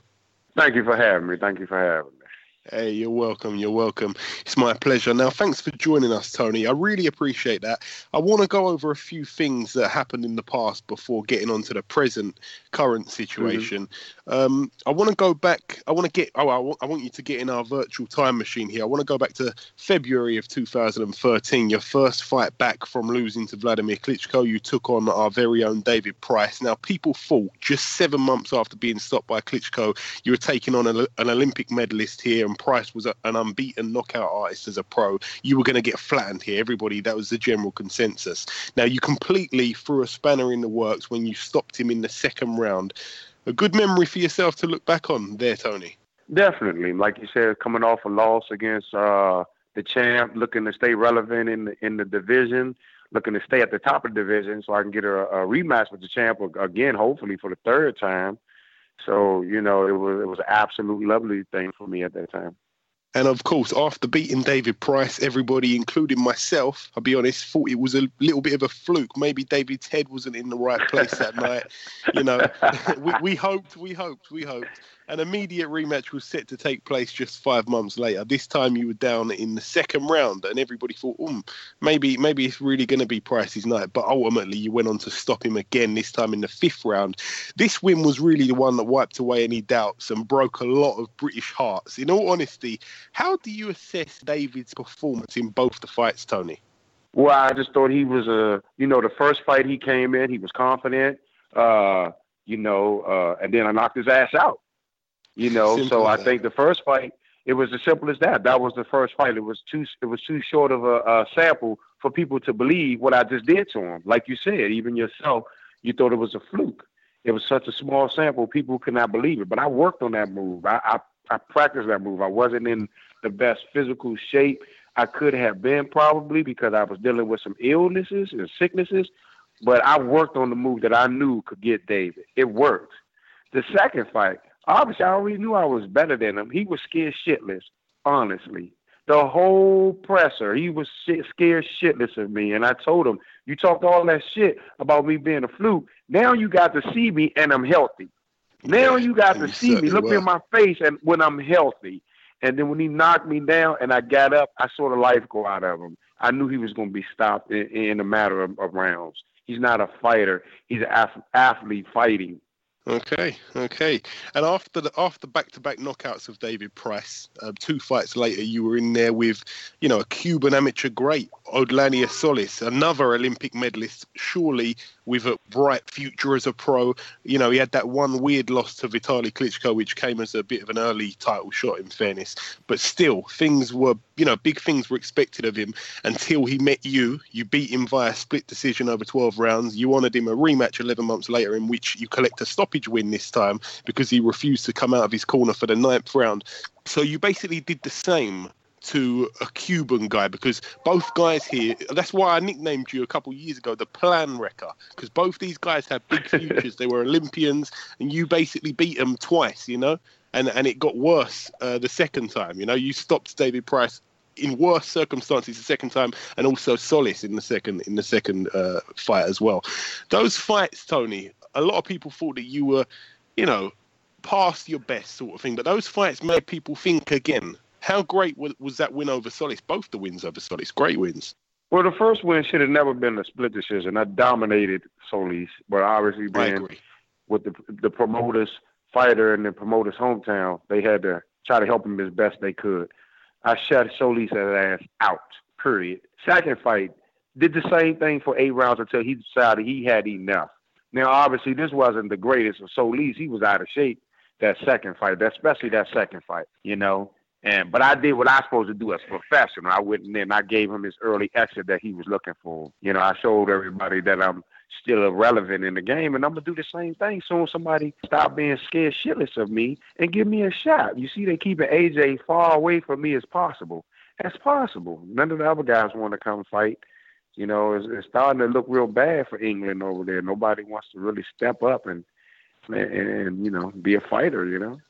Thank you for having me. Thank you for having me. Hey, you're welcome. You're welcome. It's my pleasure. Now, thanks for joining us, Tony. I really appreciate that. I want to go over a few things that happened in the past before getting on to the present, current situation. Mm-hmm. Um, I want to go back. I want to get. Oh, I want, want you to get in our virtual time machine here. I want to go back to February of 2013. Your first fight back from losing to Vladimir Klitschko. You took on our very own David Price. Now, people thought just seven months after being stopped by Klitschko, you were taking on a, an Olympic medalist here and Price was a, an unbeaten knockout artist as a pro, you were going to get flattened here. Everybody, that was the general consensus. Now, you completely threw a spanner in the works when you stopped him in the second round. A good memory for yourself to look back on there, Tony. Definitely, like you said, coming off a loss against uh, the champ, looking to stay relevant in the, in the division, looking to stay at the top of the division, so I can get a, a rematch with the champ again, hopefully for the third time. So you know, it was it was an absolute lovely thing for me at that time. And of course, after beating David Price, everybody, including myself, I'll be honest, thought it was a little bit of a fluke. Maybe David's head wasn't in the right place that night. You know, we, we hoped, we hoped, we hoped. An immediate rematch was set to take place just five months later. This time you were down in the second round, and everybody thought, um, maybe maybe it's really going to be Price's night. But ultimately, you went on to stop him again. This time in the fifth round. This win was really the one that wiped away any doubts and broke a lot of British hearts. In all honesty, how do you assess David's performance in both the fights, Tony? Well, I just thought he was a, you know, the first fight he came in, he was confident, uh, you know, uh, and then I knocked his ass out. You know, simple so I that. think the first fight it was as simple as that. That was the first fight. It was too it was too short of a, a sample for people to believe what I just did to him. Like you said, even yourself, you thought it was a fluke. It was such a small sample, people could not believe it. But I worked on that move. I, I I practiced that move. I wasn't in the best physical shape I could have been probably because I was dealing with some illnesses and sicknesses. But I worked on the move that I knew could get David. It worked. The second fight, obviously I already knew I was better than him. He was scared shitless, honestly. The whole presser, he was scared shitless of me. And I told him, You talked all that shit about me being a fluke. Now you got to see me and I'm healthy. Now you got to see me, look me in my face and when I'm healthy. And then when he knocked me down and I got up, I saw the life go out of him. I knew he was going to be stopped in, in a matter of, of rounds. He's not a fighter. He's an athlete fighting. Okay, okay. And after the after back-to-back knockouts of David Price, uh, two fights later, you were in there with, you know, a Cuban amateur great, Odlanier Solis, another Olympic medalist, surely with a bright future as a pro. You know, he had that one weird loss to Vitaly Klitschko, which came as a bit of an early title shot, in fairness. But still, things were, you know, big things were expected of him until he met you. You beat him via split decision over 12 rounds. You honoured him a rematch 11 months later, in which you collect a stoppage win this time because he refused to come out of his corner for the ninth round. So you basically did the same to a Cuban guy because both guys here. That's why I nicknamed you a couple years ago the Plan Wrecker because both these guys had big futures. they were Olympians, and you basically beat them twice. You know, and and it got worse uh, the second time. You know, you stopped David Price in worse circumstances the second time, and also Solis in the second in the second uh, fight as well. Those fights, Tony. A lot of people thought that you were, you know, past your best sort of thing, but those fights made people think again how great was, was that win over Solis? Both the wins over Solis, great wins. Well, the first win should have never been a split decision. I dominated Solis, but obviously being with the the promoters, fighter, and the promoters' hometown, they had to try to help him as best they could. I shut Solis' ass out. Period. Second fight, did the same thing for eight rounds until he decided he had enough. Now, obviously, this wasn't the greatest of Solis. He was out of shape that second fight, especially that second fight. You know, and but I did what I was supposed to do as a professional. I went in and I gave him his early exit that he was looking for. You know, I showed everybody that I'm still relevant in the game, and I'm gonna do the same thing soon. Somebody stop being scared shitless of me and give me a shot. You see, they keeping AJ far away from me as possible. As possible. None of the other guys want to come fight. You know, it's, it's starting to look real bad for England over there. Nobody wants to really step up and and, and you know be a fighter. You know.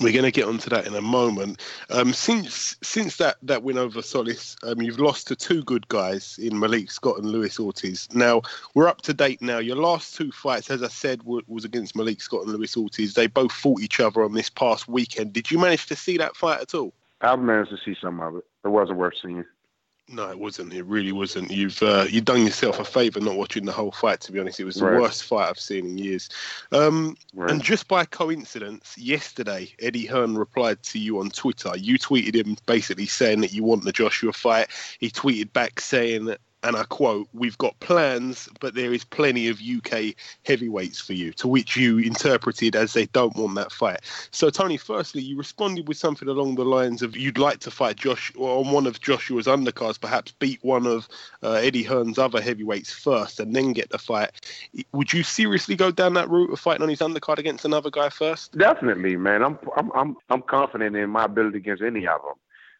We're going to get onto that in a moment. Um, since since that, that win over Solis, um, you've lost to two good guys in Malik Scott and Luis Ortiz. Now we're up to date. Now your last two fights, as I said, were, was against Malik Scott and Luis Ortiz. They both fought each other on this past weekend. Did you manage to see that fight at all? I've managed to see some of it. It wasn't worth seeing. No, it wasn't. It really wasn't. You've uh, you've done yourself a favour not watching the whole fight. To be honest, it was the right. worst fight I've seen in years. Um, right. And just by coincidence, yesterday Eddie Hearn replied to you on Twitter. You tweeted him basically saying that you want the Joshua fight. He tweeted back saying that and I quote, "We've got plans, but there is plenty of UK heavyweights for you." To which you interpreted as they don't want that fight. So, Tony, firstly, you responded with something along the lines of you'd like to fight Josh on one of Joshua's undercards, perhaps beat one of uh, Eddie Hearn's other heavyweights first, and then get the fight. Would you seriously go down that route of fighting on his undercard against another guy first? Definitely, man. I'm I'm I'm I'm confident in my ability against any of them.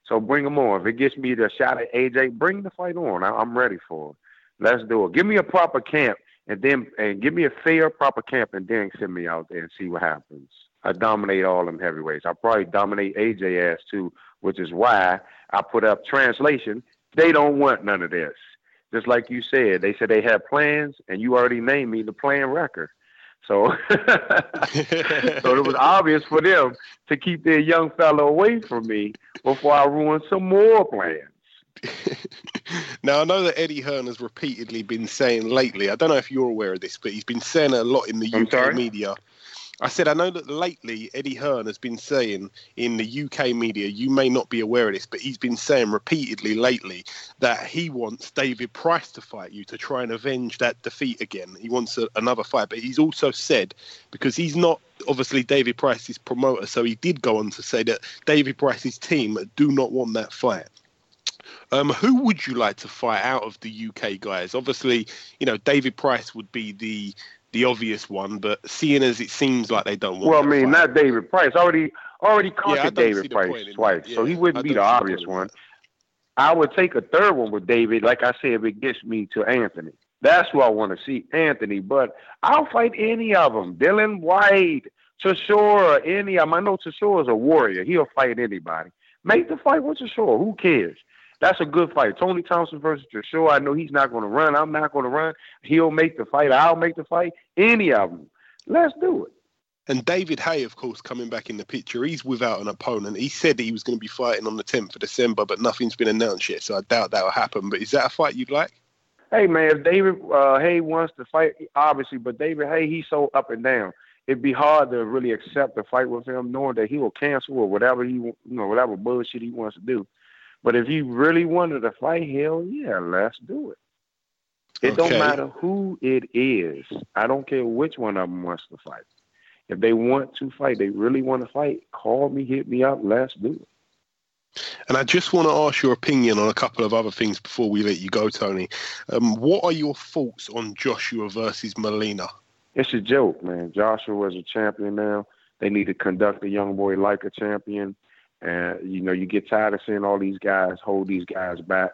So bring them on. If it gets me the shot at AJ, bring the fight on. I, am ready for it. Let's do it. Give me a proper camp, and then and give me a fair proper camp, and then send me out there and see what happens. I dominate all them heavyweights. I probably dominate AJ ass too, which is why I put up translation. They don't want none of this. Just like you said, they said they have plans, and you already named me the plan record. So, so it was obvious for them to keep their young fellow away from me before I ruined some more plans. now I know that Eddie Hearn has repeatedly been saying lately. I don't know if you're aware of this, but he's been saying a lot in the UK media I said, I know that lately Eddie Hearn has been saying in the UK media, you may not be aware of this, but he's been saying repeatedly lately that he wants David Price to fight you to try and avenge that defeat again. He wants a, another fight, but he's also said, because he's not obviously David Price's promoter, so he did go on to say that David Price's team do not want that fight. Um, who would you like to fight out of the UK guys? Obviously, you know David Price would be the the obvious one, but seeing as it seems like they don't want. Well, I mean, not David Price. Already, already conquered yeah, David Price twice, yeah, so he wouldn't be the obvious one. I would take a third one with David. Like I said, if it gets me to Anthony, that's who I want to see, Anthony. But I'll fight any of them. Dillian Whyte, Chisora, any of them. I know Chisora's a warrior. He'll fight anybody. Make the fight with Chisora. Who cares? That's a good fight. Tony Thompson versus Joshua. I know he's not going to run. I'm not going to run. He'll make the fight. I'll make the fight. Any of them. Let's do it. And David Haye, of course, coming back in the picture. He's without an opponent. He said he was going to be fighting on the 10th of December, but nothing's been announced yet, so I doubt that will happen. But is that a fight you'd like? Hey, man, if David uh, Haye wants to fight, obviously, but David Haye, he's so up and down. It'd be hard to really accept a fight with him, knowing that he will cancel or whatever he, you know, whatever bullshit he wants to do. But if you really wanted to fight, hell yeah, let's do it. It okay. don't matter who it is. I don't care which one of them wants to fight. If they want to fight, they really want to fight, call me, hit me up, let's do it. And I just want to ask your opinion on a couple of other things before we let you go, Tony. Um, what are your thoughts on Joshua versus Molina? It's a joke, man. Joshua is a champion now. They need to conduct a young boy like a champion. And you know, you get tired of seeing all these guys hold these guys back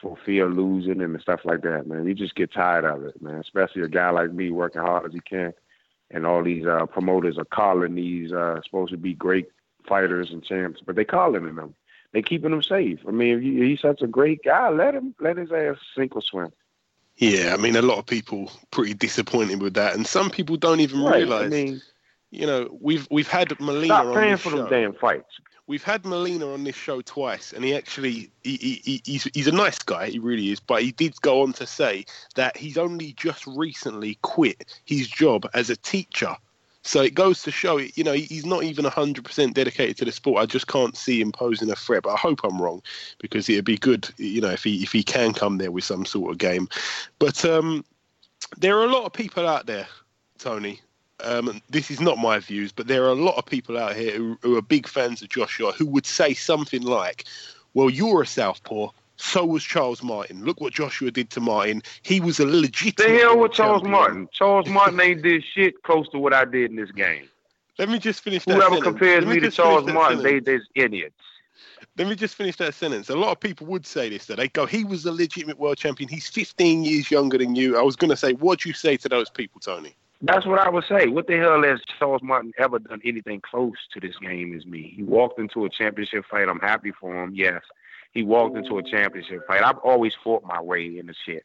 for fear of losing and stuff like that, man. You just get tired of it, man. Especially a guy like me working hard as he can, and all these uh, promoters are calling these uh, supposed to be great fighters and champs, but they're calling them. They're keeping them safe. I mean, if he's such a great guy, let him let his ass sink or swim. Yeah, I mean, a lot of people pretty disappointed with that, and some people don't even right. realize. I mean, you know, we've we've had Molina. Stop paying for show. them damn fights we've had Molina on this show twice, and he actually he, he, he's he's a nice guy, he really is. But he did go on to say that he's only just recently quit his job as a teacher. So it goes to show, you know, he's not even 100% dedicated to the sport. I just can't see him posing a threat. But I hope I'm wrong because it'd be good, you know, if he if he can come there with some sort of game. But um, there are a lot of people out there, Tony, um, this is not my views, but there are a lot of people out here who, who, are big fans of Joshua who would say something like, "Well, you're a southpaw. So was Charles Martin. Look what Joshua did to Martin. He was a legitimate." The hell with Charles champion. Martin. Charles Martin ain't did shit close to what I did in this game. Let me just finish. Whoever sentence. compares me, me to Charles Martin, they they's idiots. Let me just finish that sentence. A lot of people would say this that they go, "He was a legitimate world champion. He's 15 years younger than you." I was going to say, what do you say to those people, Tony? That's what I would say. What the hell has Charles Martin ever done anything close to this game as me? He walked into a championship fight. I'm happy for him. Yes. He walked into a championship fight. I've always fought my way in the shit.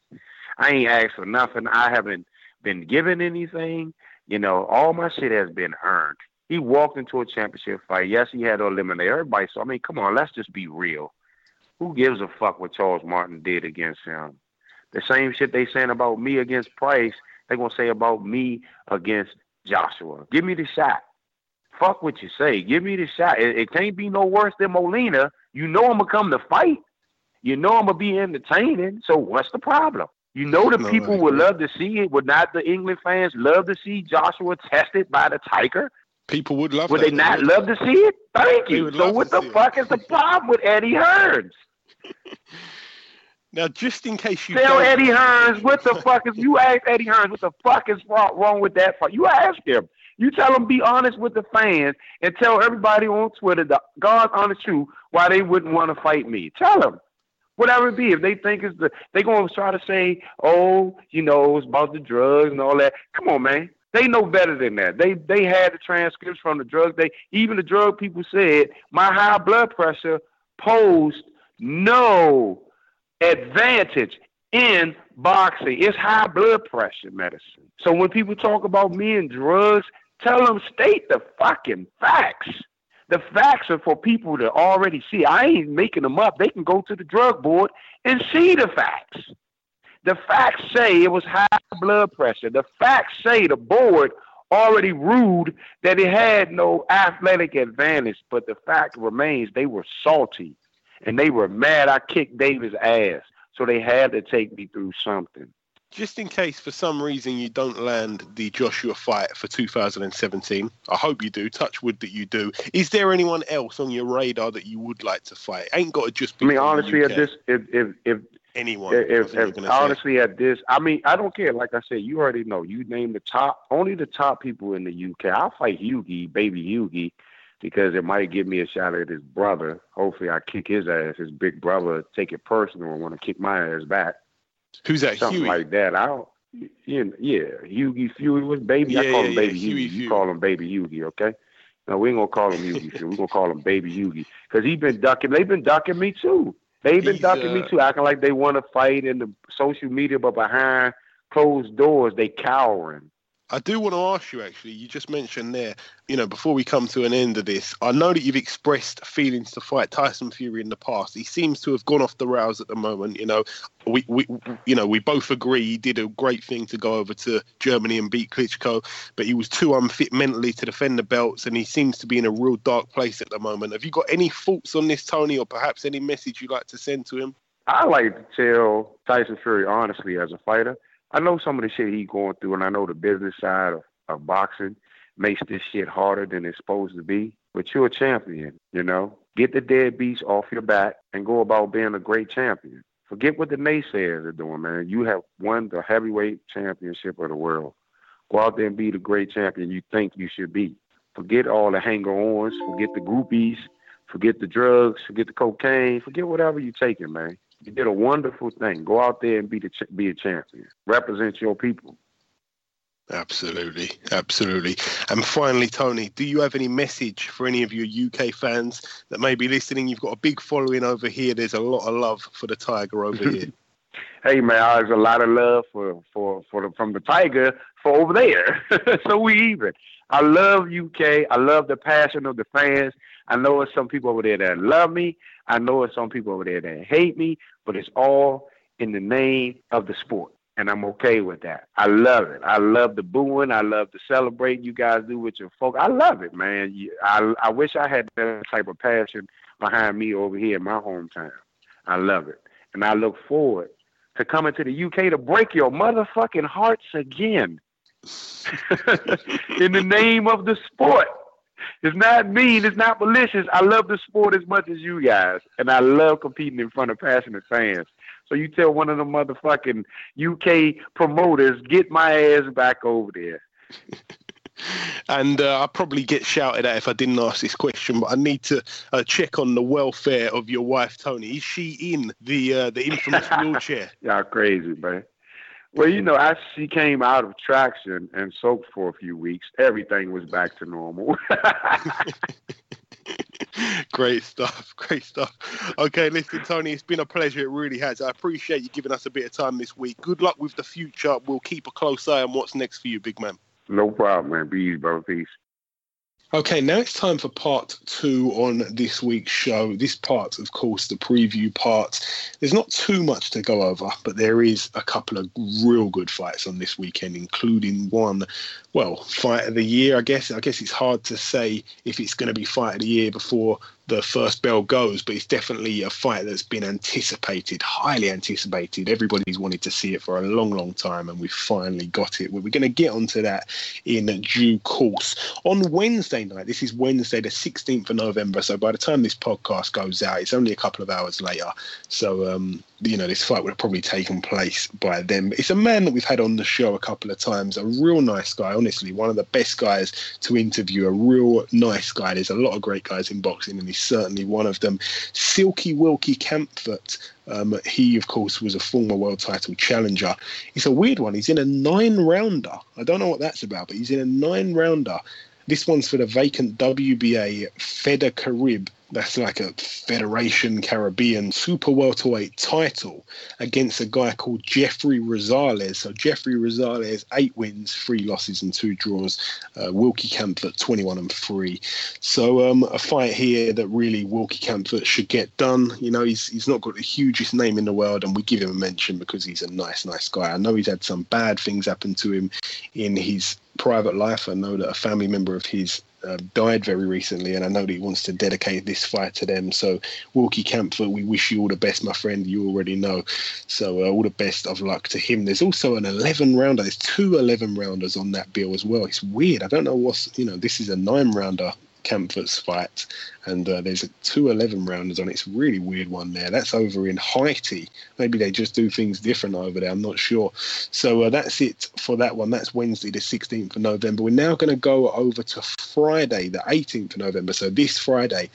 I ain't asked for nothing. I haven't been given anything. You know, all my shit has been earned. He walked into a championship fight. Yes, he had to eliminate everybody. So I mean, come on, let's just be real. Who gives a fuck what Charles Martin did against him? The same shit they saying about me against Price they gonna say about me against Joshua. Give me the shot. Fuck what you say. Give me the shot. It, it can't be no worse than Molina. You know I'm gonna come to fight. You know I'm gonna be entertaining. So what's the problem? You know the No, people would love to see it. Would not the England fans love to see Joshua tested by the Tiger? People would love Would that. they not love to see it? Thank you. So what the fuck is the problem with Eddie Hearns? Now, just in case you Tell Eddie Hearns what the fuck is. You ask Eddie Hearns what the fuck is wrong wrong with that. Fuck. You ask him. You tell him be honest with the fans and tell everybody on Twitter the God's honest truth why they wouldn't want to fight me. Tell them. Whatever it be, if they think it's the, they going to try to say, oh, you know, it's about the drugs and all that. Come on, man. They know better than that. They they had the transcripts from the drugs. They even the drug people said my high blood pressure posed no advantage in boxing. It's high blood pressure medicine. So when people talk about me and drugs, tell them state the fucking facts. The facts are for people to already see. I ain't making them up. They can go to the drug board and see the facts. The facts say it was high blood pressure. The facts say the board already ruled that it had no athletic advantage, but the fact remains they were salty and they were mad I kicked Davis' ass. So they had to take me through something. just in case for some reason you don't land the Joshua fight for 2017, I hope you do. Touch wood that you do. Is there anyone else on your radar that you would like to fight? Ain't got to just be. I mean, honestly, at this, if if if anyone. I if, if, you're say. honestly at this, I mean, I don't care. Like I said, you already know. You name the top, only the top people in the UK. I'll fight Hughie, baby Hughie, because it might give me a shot at his brother. Hopefully, I kick his ass. His big brother take it personal and want to kick my ass back. who's that? Something Huey. like that. I don't. You know, yeah, Hughie Fury was baby. I call yeah, him yeah, baby Hughie. You call him baby Hughie, okay? No, we ain't gonna call him Fury. We're gonna call him baby Hughie because he been ducking. They've been ducking me too. They've been He's, ducking uh, me too, acting like they want to fight in the social media, but behind closed doors, they cowering. I do want to ask you actually. You just mentioned there, you know, before we come to an end of this, I know that you've expressed feelings to fight Tyson Fury in the past. He seems to have gone off the rails at the moment. You know, we, we you know, we both agree he did a great thing to go over to Germany and beat Klitschko, but he was too unfit mentally to defend the belts, and he seems to be in a real dark place at the moment. Have you got any thoughts on this, Tony, or perhaps any message you'd like to send to him? I like to tell Tyson Fury honestly as a fighter. I know some of the shit he going through, and I know the business side of, of boxing makes this shit harder than it's supposed to be. But you're a champion, you know. Get the dead deadbeats off your back and go about being a great champion. Forget what the naysayers are doing, man. You have won the heavyweight championship of the world. Go out there and be the great champion you think you should be. Forget all the hanger-ons. Forget the groupies. Forget the drugs. Forget the cocaine. Forget whatever you're taking, man. You did a wonderful thing. Go out there and be the ch- be a champion. Represent your people. Absolutely, absolutely. And finally, Tony, do you have any message for any of your UK fans that may be listening? You've got a big following over here. There's a lot of love for the Tiger over here. Hey man, there's a lot of love for for for the, from the Tiger for over there. so we even. I love UK. I love the passion of the fans. I know there's some people over there that love me. I know there's some people over there that hate me, but it's all in the name of the sport. And I'm okay with that. I love it. I love the booing. I love the celebrating you guys do with your folk. I love it, man. I, I wish I had that type of passion behind me over here in my hometown. I love it. And I look forward to coming to the UK to break your motherfucking hearts again. in the name of the sport. It's not mean, it's not malicious. I love the sport as much as you guys. And I love competing in front of passionate fans. So you tell one of the motherfucking UK promoters, get my ass back over there. and uh, I'll probably get shouted at if I didn't ask this question, but I need to uh, check on the welfare of your wife, Tony. Is she in the uh, the infamous wheelchair? Y'all crazy, man. Well, you know, as she came out of traction and soaked for a few weeks, everything was back to normal. great stuff, great stuff. Okay, listen, Tony, it's been a pleasure. It really has. I appreciate you giving us a bit of time this week. Good luck with the future. We'll keep a close eye on what's next for you, big man. no problem, man. Be easy, brother. Peace. Okay, now it's time for part two on this week's show. This part, of course, the preview part. There's not too much to go over, but there is a couple of real good fights on this weekend, including one, well, fight of the year, I guess. I guess it's hard to say if it's going to be fight of the year before the first bell goes, but it's definitely a fight that's been anticipated, highly anticipated. Everybody's wanted to see it for a long, long time, and we've finally got it. We're going to get onto that in due course. On Wednesday night, this is Wednesday, the 16th of November, so by the time this podcast goes out, it's only a couple of hours later. So, um, you know, this fight would have probably taken place by then. It's a man that we've had on the show a couple of times, a real nice guy, honestly, one of the best guys to interview, a real nice guy. There's a lot of great guys in boxing, and he's certainly one of them. Silky Wilky Campfort. Um, he, of course, was a former world title challenger. It's a weird one. He's in a nine rounder. I don't know what that's about, but he's in a nine rounder. This one's for the vacant WBA Feder Carib that's like a Federation Caribbean super welterweight title against a guy called Jeffrey Rosales. So Jeffrey Rosales, eight wins, three losses, and two draws. Uh, Wilky Campfort, 21 and three. So um, a fight here that really Wilky Campfort should get done. You know, he's he's not got the hugest name in the world, and we give him a mention because he's a nice, nice guy. I know he's had some bad things happen to him in his private life. I know that a family member of his uh, died very recently, and I know that he wants to dedicate this fight to them. So, Wilky Campfort, we wish you all the best, my friend. You already know. So, uh, all the best of luck to him. There's also an 11 rounder. There's two 11 rounders on that bill as well. It's weird. I don't know what's, you know, this is a nine rounder Campfort's fight, and uh, there's a two 11 rounders on. It's a really weird one there. That's over in Haiti. Maybe they just do things different over there. I'm not sure. So uh, that's it for that one. That's Wednesday, the 16th of November. We're now going to go over to Friday, the 18th of November. So this Friday,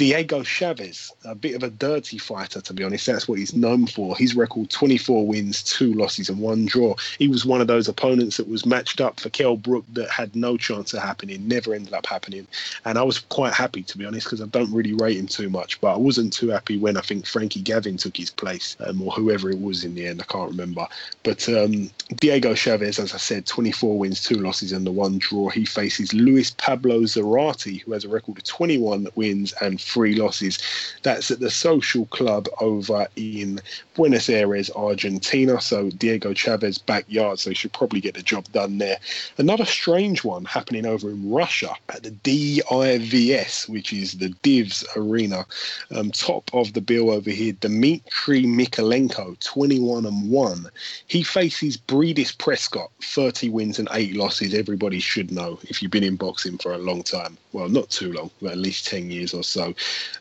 Diego Chavez, a bit of a dirty fighter, to be honest. That's what he's known for. His record 24 wins, two losses, and one draw. He was one of those opponents that was matched up for Kell Brook that had no chance of happening, never ended up happening. And I was quite happy, to be honest, because I don't really rate him too much. But I wasn't too happy when I think Frankie Gavin took his place, um, or whoever it was in the end. I can't remember. But um, Diego Chavez, as I said, 24 wins, two losses, and the one draw. He faces Luis Pablo Zarate, who has a record of 21 wins and three losses. That's at the Social Club over in Buenos Aires, Argentina. So Diego Chavez backyard, so he should probably get the job done there. Another strange one happening over in Russia at the DIVS, which is the Divs Arena. Um, top of the bill over here, Dmitry Mikhaylenko, 21 and 1. He faces Breidis Prescott, 30 wins and 8 losses. Everybody should know if you've been in boxing for a long time. Well, not too long, but at least 10 years or so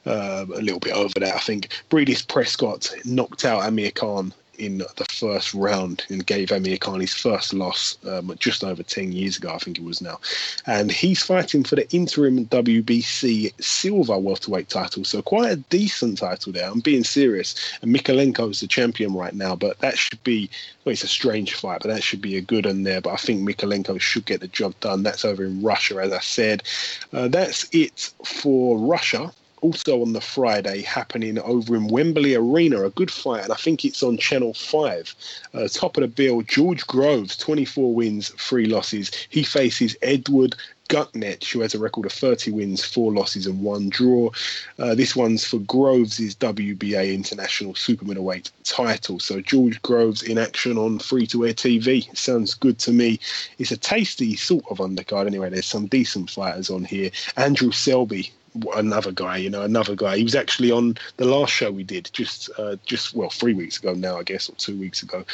uh, a little bit over that. I think Breidis Prescott knocked out Amir Khan in the first round and gave Amir Khan his first loss um, just over 10 years ago, I think it was now. And he's fighting for the interim WBC silver welterweight title. So quite a decent title there. I'm being serious. And Mikhaylenko is the champion right now, but that should be, well, it's a strange fight, but that should be a good one there. But I think Mikhaylenko should get the job done. That's over in Russia, as I said. Uh, that's it for Russia also on the Friday happening over in Wembley Arena, a good fight, and I think it's on Channel 5. Uh, top of the bill, George Groves, 24 wins, three losses. He faces Edward Gutknecht, who has a record of 30 wins, four losses, and one draw. Uh, this one's for Groves' WBA International Super Middleweight title. So George Groves in action on free to air TV. Sounds good to me. It's a tasty sort of undercard anyway. There's some decent fighters on here. Andrew Selby, another guy, you know, another guy. He was actually on the last show we did just, uh, just well, three weeks ago now, I guess, or two weeks ago.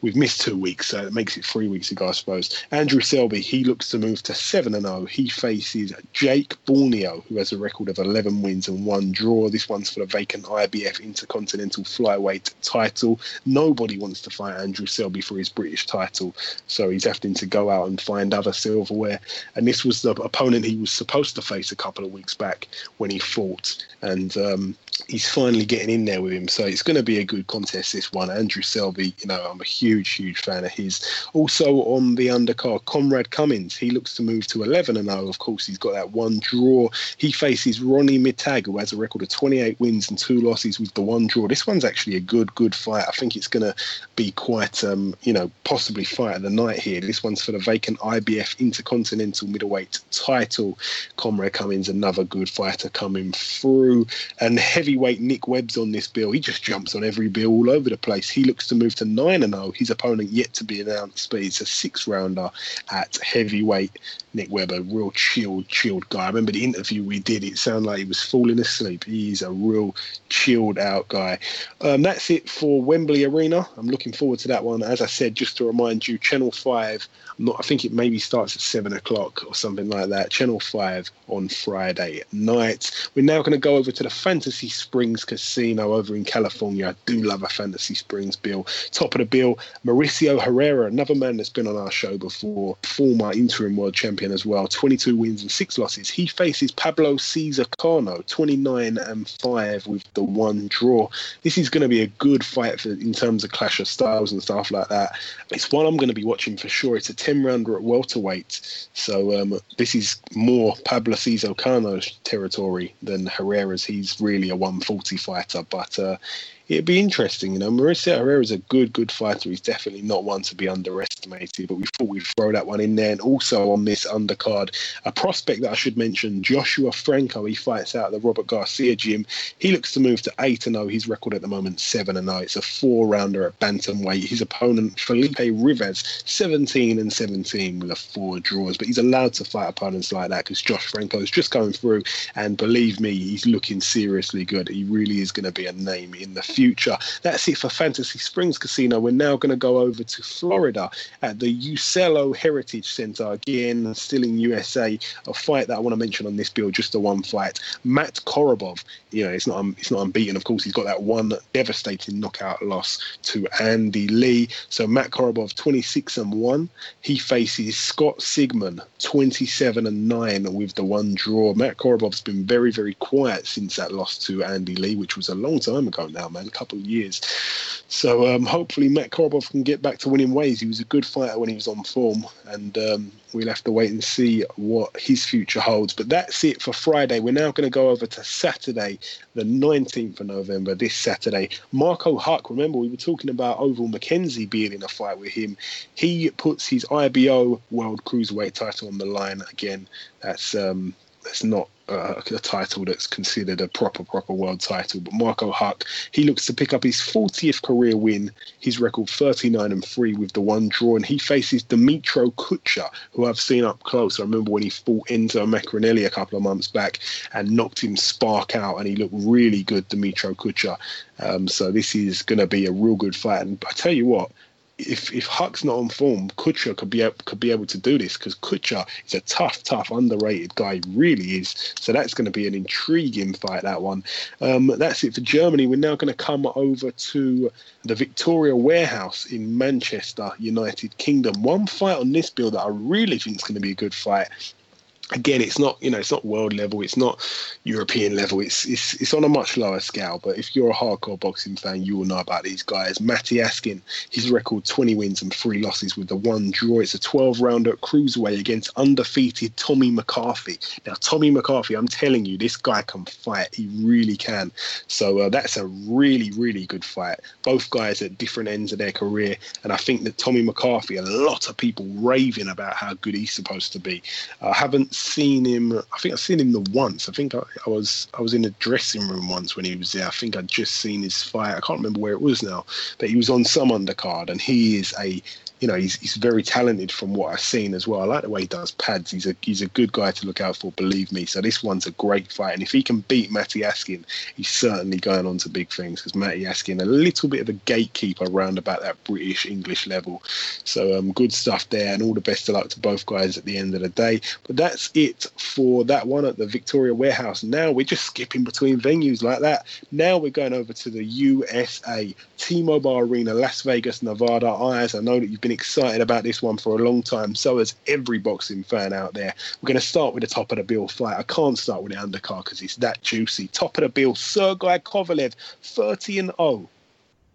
We've missed two weeks, so it makes it three weeks ago, I suppose. Andrew Selby, he looks to move to seven and zero. He faces Jake Bornea, who has a record of eleven wins and one draw. This one's for the vacant IBF Intercontinental Flyweight title. Nobody wants to fight Andrew Selby for his British title, so he's having to go out and find other silverware. And this was the opponent he was supposed to face a couple of weeks back when he fought, and um, he's finally getting in there with him. So it's going to be a good contest. This one, Andrew Selby. You know, I'm a huge, huge fan of his. Also on the undercard, Conrad Cummings. He looks to move to 11 and 0. Of course, he's got that one draw. He faces Ronnie Mittag, who has a record of 28 wins and two losses with the one draw. This one's actually a good, good fight. I think it's going to be quite, um, you know, possibly fight of the night here. This one's for the vacant IBF Intercontinental Middleweight title. Conrad Cummings, another good fighter coming through. And heavy heavyweight Nick Webb's on this bill. He just jumps on every bill all over the place. He looks to move to 9 and 0. His opponent yet to be announced, but it's a six rounder at heavyweight. Nick Webb, a real chilled, chilled guy. I remember the interview we did, it sounded like he was falling asleep. He's a real chilled out guy. Um, that's it for Wembley Arena. I'm looking forward to that one. As I said, just to remind you, Channel 5, not, I think it maybe starts at 7 o'clock or something like that. Channel 5 on Friday night. We're now going to go over to the Fantasy Springs Casino over in California. I do love a Fantasy Springs bill. Top of the bill, Mauricio Herrera, another man that's been on our show before, former interim world champion as well. 22 wins and six losses. He faces Pablo Cesar Cano, 29 and 5 with the one draw. This is going to be a good fight for, in terms of clash of styles and stuff like that. It's one I'm going to be watching for sure. It's a 10 rounder at welterweight. So um, this is more Pablo Cesar territory than Herrera's. He's really a 140 fighter, but uh, it'd be interesting. You know, Mauricio Herrera is a good, good fighter. He's definitely not one to be underestimated, but we thought we'd throw that one in there. And also on this undercard, a prospect that I should mention, Joshua Franco. He fights out the Robert Garcia gym. He looks to move to 8 and 0. His record at the moment, 7 and 0. It's a four rounder at Bantamweight. His opponent, Felipe Rivas, 17 and 17 with a four draws. But he's allowed to fight opponents like that because Josh Franco is just going through. And believe me, he's looking seriously good. He really is going to be a name in the future. That's it for Fantasy Springs Casino. We're now going to go over to Florida at the Osceola Heritage Center. Again, still in USA. A fight that I want to mention on this bill, just the one fight. Matt Korobov. You know, it's not it's not unbeaten. Of course, he's got that one devastating knockout loss to Andy Lee. So Matt Korobov, 26 and one. He faces Scott Sigmon, 27 and nine with the one draw. Matt Korobov's been very very quiet since that loss to Andy Lee, which was a long time ago now, man, a couple of years. So um, hopefully Matt Korobov can get back to winning ways. He was a good fighter when he was on form, and um, we'll have to wait and see what his future holds. But that's it for Friday. We're now going to go over to Saturday, the 19th of November, this Saturday. Marco Huck, remember we were talking about Ovill McKenzie being in a fight with him. He puts his IBO World Cruiserweight title on the line again. That's um, that's not uh, a title that's considered a proper proper world title. But Marco Huck, he looks to pick up his 40th career win. His record 39 and three with the one draw, and he faces Dmytro Kucher, who I've seen up close. I remember when he fought Enzo Maccarinelli a couple of months back and knocked him spark out, and he looked really good, Dmytro Kucher. Um, so this is going to be a real good fight. And I tell you what, if if Huck's not on form, Kucher could be able, could be able to do this because Kucher is a tough, tough, underrated guy. Really is. So that's going to be an intriguing fight. That one. Um, that's it for Germany. We're now going to come over to the Victoria Warehouse in Manchester, United Kingdom. One fight on this bill that I really think is going to be a good fight again it's not you know it's not world level it's not european level it's it's it's on a much lower scale but if you're a hardcore boxing fan you will know about these guys. Matty askin his record 20 wins and three losses with the one draw. It's a 12 rounder cruiserweight against undefeated tommy mccarthy. Now tommy mccarthy i'm telling you this guy can fight he really can. So uh, that's a really really good fight. Both guys at different ends of their career and i think that tommy mccarthy a lot of people raving about how good he's supposed to be. I haven't seen him. I think I've seen him the once. I think I, I, was I was in a dressing room once when he was there. I think I'd just seen his fight. I can't remember where it was now, but he was on some undercard, and he is a you know, he's, he's very talented from what I've seen as well. I like the way he does pads. He's a he's a good guy to look out for, believe me. So this one's a great fight, and if he can beat Matty Askin, he's certainly going on to big things because Matty Askin a little bit of a gatekeeper around about that British English level. So um, good stuff there, and all the best of luck to both guys at the end of the day. But that's it for that one at the Victoria Warehouse. Now we're just skipping between venues like that. Now we're going over to the USA, T-Mobile Arena, Las Vegas, Nevada. Eyes, I know that you've been excited about this one for a long time. So has every boxing fan out there. We're going to start with the top of the bill fight. I can't start with the undercard because it's that juicy. Top of the bill, Sergey Kovalev, 30 and 0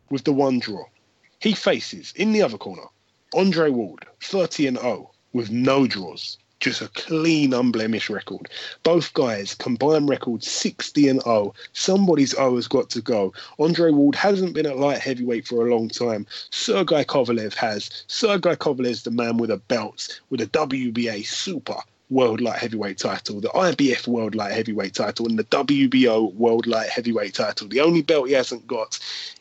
with the one draw. He faces in the other corner Andre Ward, 30 and 0 with no draws just a clean, unblemished record. Both guys combined record 60 and 0. Somebody's O has got to go. Andre Ward hasn't been at light heavyweight for a long time. Sergey Kovalev has. Sergey Kovalev's the man with a belt, with a WBA super World Light Heavyweight title, the IBF World Light Heavyweight title, and the WBO World Light Heavyweight title. The only belt he hasn't got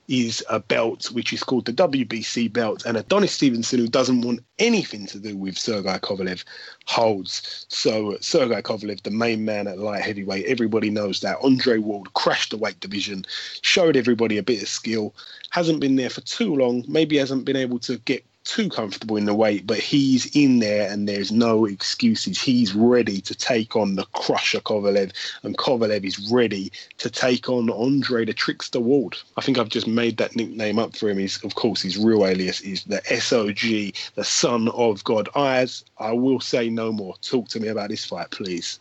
is a belt which is called the WBC belt, and Adonis Stevenson, who doesn't want anything to do with Sergei Kovalev, holds. So Sergei Kovalev, the main man at light heavyweight, everybody knows that. Andre Ward crashed the weight division, showed everybody a bit of skill, hasn't been there for too long, maybe hasn't been able to get too comfortable in the weight, but he's in there and there's no excuses. He's ready to take on the crusher Kovalev, and Kovalev is ready to take on Andre the Trickster Ward. I think I've just made that nickname up for him. He's, of course, his real alias is the SOG, the Son of God. Eyes, I will say no more. Talk to me about this fight, please.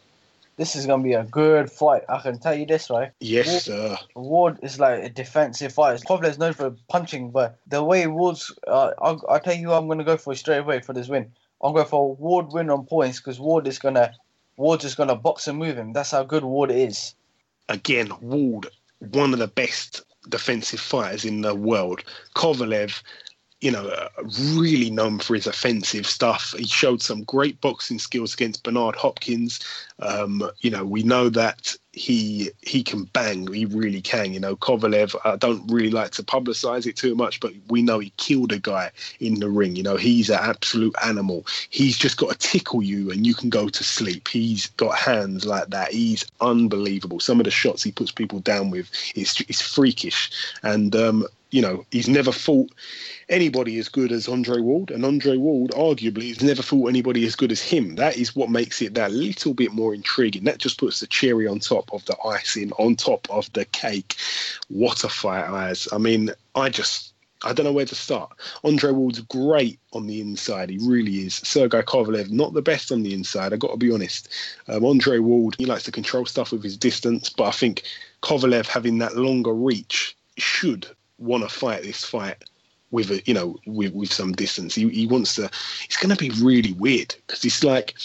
This is gonna be a good fight. I can tell you this, right? Yes, Ward, sir. Ward is like a defensive fighter. Kovalev is known for punching, but the way Ward's, uh, I'll, I'll tell you who I'm gonna go for straight away for this win. I'm going for a Ward win on points because Ward is gonna, Ward's just gonna box and move him. That's how good Ward is. Again, Ward, one of the best defensive fighters in the world. Kovalev, you know, uh, really known for his offensive stuff. He showed some great boxing skills against Bernard Hopkins. Um, you know, we know that he he can bang. He really can. You know, Kovalev. I don't really like to publicize it too much, but we know he killed a guy in the ring. You know, he's an absolute animal. He's just got to tickle you, and you can go to sleep. He's got hands like that. He's unbelievable. Some of the shots he puts people down with is is freakish, and um, you know, he's never fought anybody as good as Andre Ward, and Andre Ward arguably has never fought anybody as good as him. That is what makes it that little bit more intriguing. That just puts the cherry on top of the icing, on top of the cake. What a fight, Eyes. I mean, I just I don't know where to start. Andre Ward's great on the inside. He really is. Sergei Kovalev, not the best on the inside. I've got to be honest. Um, Andre Ward, he likes to control stuff with his distance, but I think Kovalev having that longer reach should want to fight this fight with a you know with with some distance. He he wants to. It's going to be really weird because it's like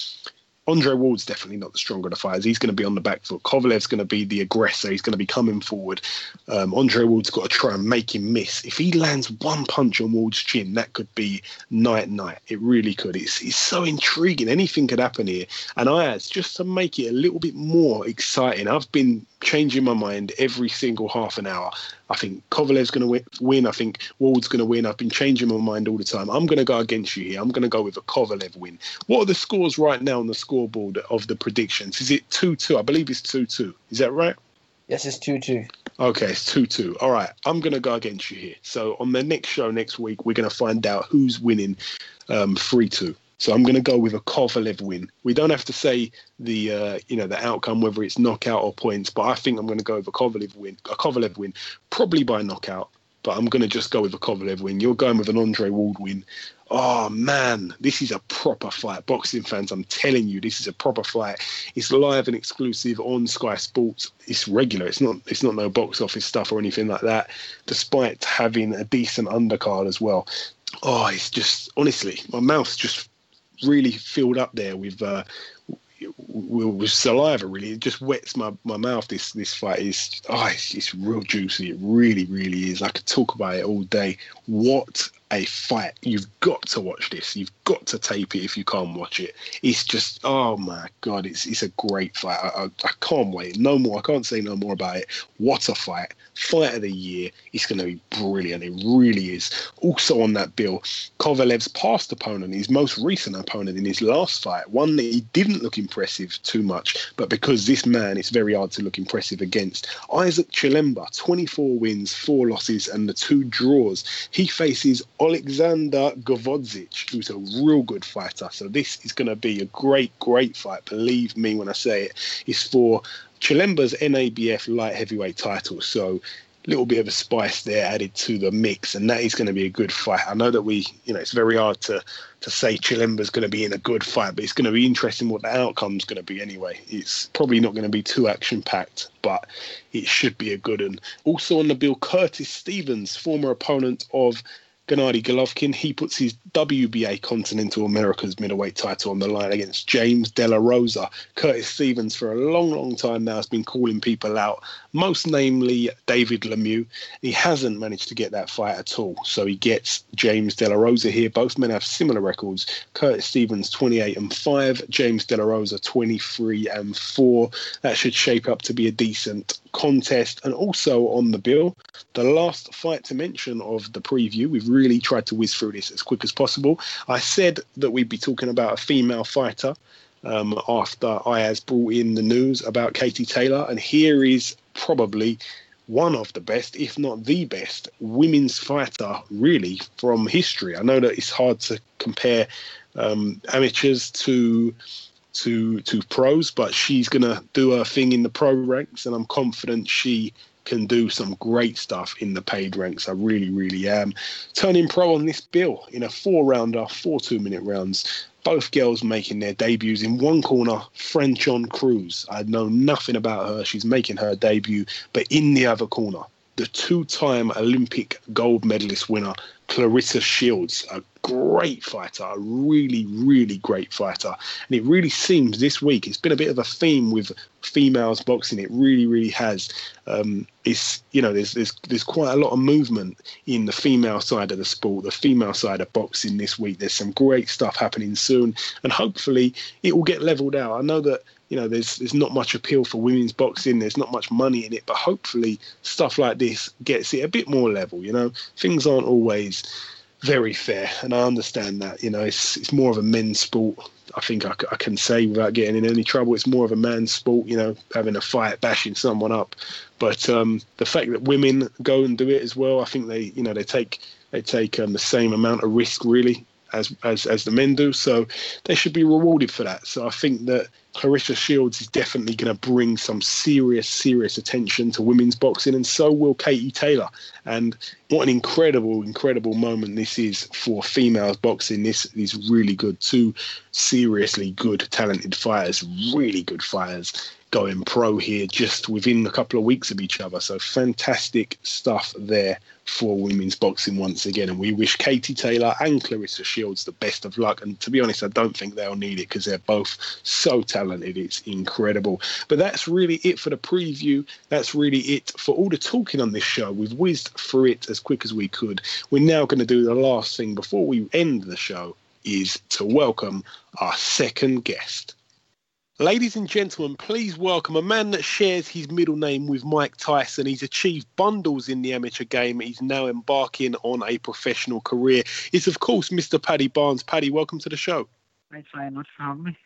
Andre Ward's definitely not the stronger of the fighters. He's going to be on the back foot. Kovalev's going to be the aggressor. He's going to be coming forward. Um, Andre Ward's got to try and make him miss. If he lands one punch on Ward's chin, that could be night night. It really could. It's, it's so intriguing. Anything could happen here. And I just to make it a little bit more exciting, I've been changing my mind every single half an hour. I think Kovalev's going to win. I think Ward's going to win. I've been changing my mind all the time. I'm going to go against you here. I'm going to go with a Kovalev win. What are the scores right now on the scoreboard of the predictions? Is it 2 2? I believe it's 2 2. Is that right? Yes, it's 2 2. Okay, it's 2 2. All right, I'm going to go against you here. So on the next show next week, we're going to find out who's winning um, 3 2. So I'm going to go with a Kovalev win. We don't have to say the uh, you know the outcome whether it's knockout or points, but I think I'm going to go with a Kovalev win. A Kovalev win, probably by knockout, but I'm going to just go with a Kovalev win. You're going with an Andre Ward win. Oh man, this is a proper fight, boxing fans. I'm telling you, this is a proper fight. It's live and exclusive on Sky Sports. It's regular. It's not. It's not no box office stuff or anything like that. Despite having a decent undercard as well. Oh, it's just honestly, my mouth's just really filled up there with uh, with saliva. Really, it just wets my, my mouth. This this fight is oh, it's, it's real juicy. It really really is. I could talk about it all day. What a fight! You've got to watch this. You've got to tape it if you can't watch it. It's just oh my god! It's it's a great fight. I, I, I can't wait. No more. I can't say no more about it. What a fight! Fight of the year. It's going to be brilliant. It really is. Also on that bill, Kovalev's past opponent, his most recent opponent in his last fight, one that he didn't look impressive too much, but because this man, it's very hard to look impressive against. Isaac Chilemba, 24 wins, four losses, and the two draws. He faces Alexander Gvozdyk, who's a real good fighter. So this is going to be a great, great fight. Believe me when I say it. It's for Chilemba's NABF light heavyweight title. So little bit of a spice there added to the mix, and that is going to be a good fight. I know that we, you know, it's very hard to to say Chilemba's going to be in a good fight, but it's going to be interesting what the outcome's going to be anyway. It's probably not going to be too action packed, but it should be a good one. Also on the bill, Curtis Stevens, former opponent of Gennady Golovkin, he puts his WBA Continental Americas middleweight title on the line against James De La Rosa. Curtis Stevens, for a long, long time now, has been calling people out, most namely David Lemieux. He hasn't managed to get that fight at all. So he gets James De La Rosa here. Both men have similar records. Curtis Stevens 28 and 5, James De La Rosa 23 and 4. That should shape up to be a decent contest. And also on the bill, the last fight to mention of the preview, we've really tried to whiz through this as quick as possible. I said that we'd be talking about a female fighter um, after Ayaz brought in the news about Katie Taylor, and here is probably one of the best, if not the best, women's fighter really from history. I know that it's hard to compare um, amateurs to to to pros, but she's gonna do her thing in the pro ranks, and I'm confident she can do some great stuff in the paid ranks. I really, really am. Turning pro on this bill in a four rounder, four two minute rounds. Both girls making their debuts in one corner, Franchon Crews. I know nothing about her. She's making her debut, but in the other corner, the two time Olympic gold medalist winner, Claressa Shields, a great fighter, a really, really great fighter. And it really seems this week, it's been a bit of a theme with females boxing. It really, really has. Um, it's, you know, there's, there's, there's quite a lot of movement in the female side of the sport, the female side of boxing this week. There's some great stuff happening soon. And hopefully it will get leveled out. I know that you know, there's there's not much appeal for women's boxing. There's not much money in it, but hopefully stuff like this gets it a bit more level. You know, things aren't always very fair, and I understand that. You know, it's it's more of a men's sport. I think I, I can say without getting in any trouble, it's more of a man's sport. You know, having a fight, bashing someone up. But um, the fact that women go and do it as well, I think they, you know, they take they take um, the same amount of risk really as as as the men do. So they should be rewarded for that. So I think that Claressa Shields is definitely going to bring some serious, serious attention to women's boxing, and so will Katie Taylor. And what an incredible, incredible moment this is for females boxing. This is really good. Two seriously good, talented fighters, really good fighters going pro here just within a couple of weeks of each other. So fantastic stuff there for women's boxing once again. And we wish Katie Taylor and Claressa Shields the best of luck. And to be honest, I don't think they'll need it because they're both so talented. It's incredible. But that's really it for the preview. That's really it for all the talking on this show. We've whizzed through it as quick as we could. We're now going to do the last thing before we end the show is to welcome our second guest. Ladies and gentlemen, please welcome a man that shares his middle name with Mike Tyson. He's achieved bundles in the amateur game. He's now embarking on a professional career. It's, of course, Mr. Paddy Barnes. Paddy, welcome to the show. Thanks very much for having me.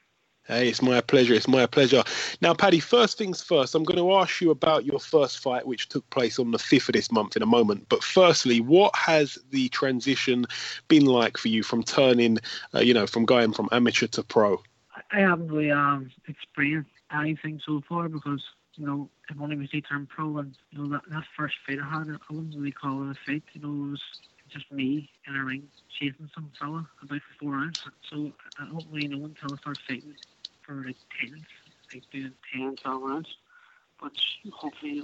Hey, it's my pleasure. It's my pleasure. Now, Paddy, first things first, I'm going to ask you about your first fight, which took place on the 5th of this month in a moment. But firstly, what has the transition been like for you from turning, uh, you know, from going from amateur to pro? I haven't really um, experienced anything so far because you know I've only recently turned pro, and you know that, that first fight I had, I wouldn't really call it a fight. You know, it was just me in a ring chasing some fella about for four rounds. So I don't really know until I start fighting for like ten, like doing 10, 12 rounds. But hopefully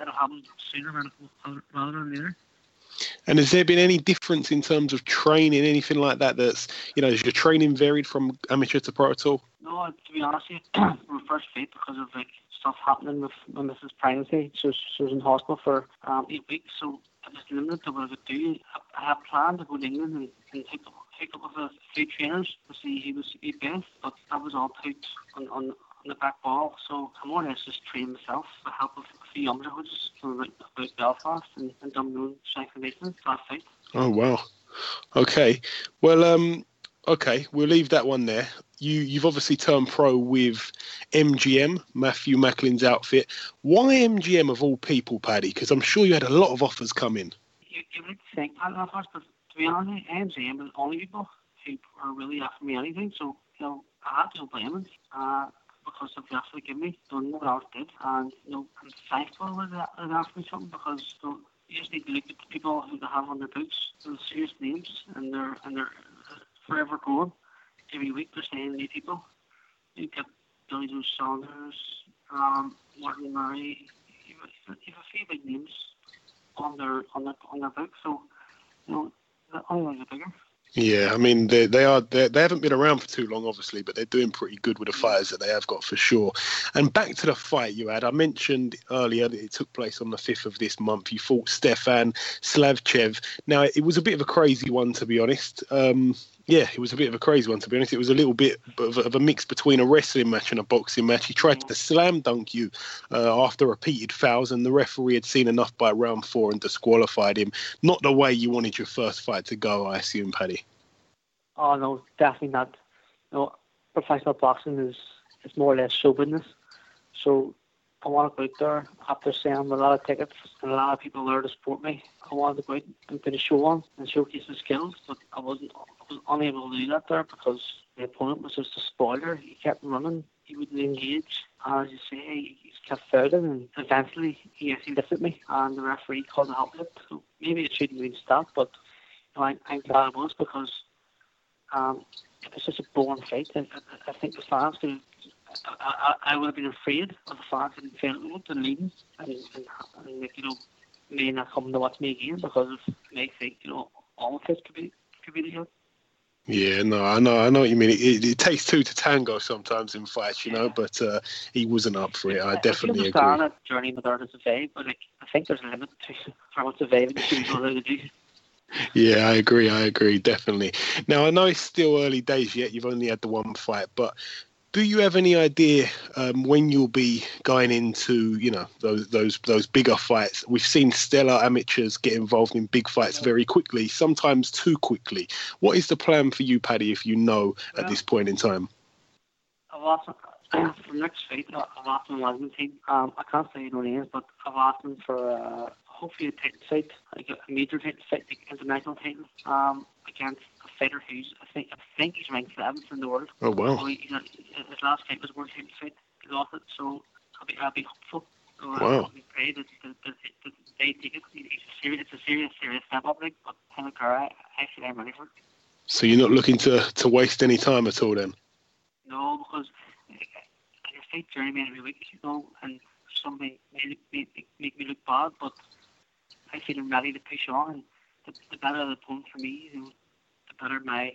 it'll happen sooner rather than later. And has there been any difference in terms of training, anything like that? That's you know, has your training varied from amateur to pro at all? No, to be honest, with you, my first fit because of like stuff happening with my missus' pregnancy. So she was in hospital for um, eight weeks, so I was limited to what I could do. I had planned to go to England and, and take up take up with a few trainers to see who was best, but that was all put on, on on the back ball. So I more or less just trained myself with help of a few underhoods from about Belfast and, and Dublin strength and last fight. Oh wow. Okay. Well um okay, we'll leave that one there. You you've obviously turned pro with MGM, Matthew Macklin's outfit. Why MGM of all people, Paddy? Because I'm sure you had a lot of offers come in. You, you would think that offers, but to be honest, MGM is the only people who are really offering me anything. So you know, I had to blame it. Uh, because of the offer they give me. Done what else did, and you know, I'm thankful that they asked me something because you know, you just need to look at the people who they have on their books, the serious names, and they're and they're forever growing. Every week they're saying new people. You get Billy Joe Saunders, um, Martin Murray. You have, you have a few big names on their on their on their book. So you know, the only ones are bigger. Yeah, I mean they they are they haven't been around for too long, obviously, but they're doing pretty good with the fighters that they have got for sure. And back to the fight you had, I mentioned earlier that it took place on the fifth of this month. You fought Stefan Slavchev. Now it was a bit of a crazy one, to be honest. Um, yeah, it was a bit of a crazy one to be honest. It was a little bit of a, of a mix between a wrestling match and a boxing match. He tried to slam dunk you uh, after repeated fouls, and the referee had seen enough by round four and disqualified him. Not the way you wanted your first fight to go, I assume, Paddy. Oh no, definitely not. No, professional boxing is is more or less show business. So I want to go out there after selling a lot of tickets and a lot of people there to support me. I wanted to go out and put a show on and showcase my skills, but I wasn't I was unable to do that there because the opponent was just a spoiler. He kept running, he wouldn't engage. And as you say, he kept fouling and eventually he actually lifted me and the referee called a help lift. So maybe it shouldn't have been stopped, but you know, I, I'm glad it was because um, it was such a boring fight. I, I, I think the fans could. I, I, I would have been afraid of the fans getting failed and leading, and, and, and like, you know, may not come to watch me again because of they think you know all of it could be could be the Yeah, no, I know, I know what you mean. It, it, it takes two to tango sometimes in fights, you know. But uh, he wasn't up for it. I definitely I agree. that journey with art is but like I think there's a limit to how much a you can go do. Yeah, I agree. I agree, definitely. Now, I know it's still early days yet. You've only had the one fight, but do you have any idea um, when you'll be going into, you know, those those those bigger fights? We've seen stellar amateurs get involved in big fights very quickly, sometimes too quickly. What is the plan for you, Paddy, if you know at this point in time? I've asked uh, for next fight. I've asked my management team. Um, I can't say no names, but I've asked them for uh, hopefully a title fight, like a major title fight, like international title, um, against fighter who's I think I think he's ranked seventh in the world. Oh, wow. So he, his last fight was world fight. He lost it, so I'll be I'll be hopeful. So, uh, Wow. We pray that, that, that, that they take it. It's a serious, it's a serious, serious step up. Like, but I feel I'm ready for it. So you're not looking to to waste any time at all, then? No, because like, I fight journeyman every week, you know, and somebody make, make, make me look bad, but I feel I'm ready to push on. And the, the better the opponent for me, you know, better my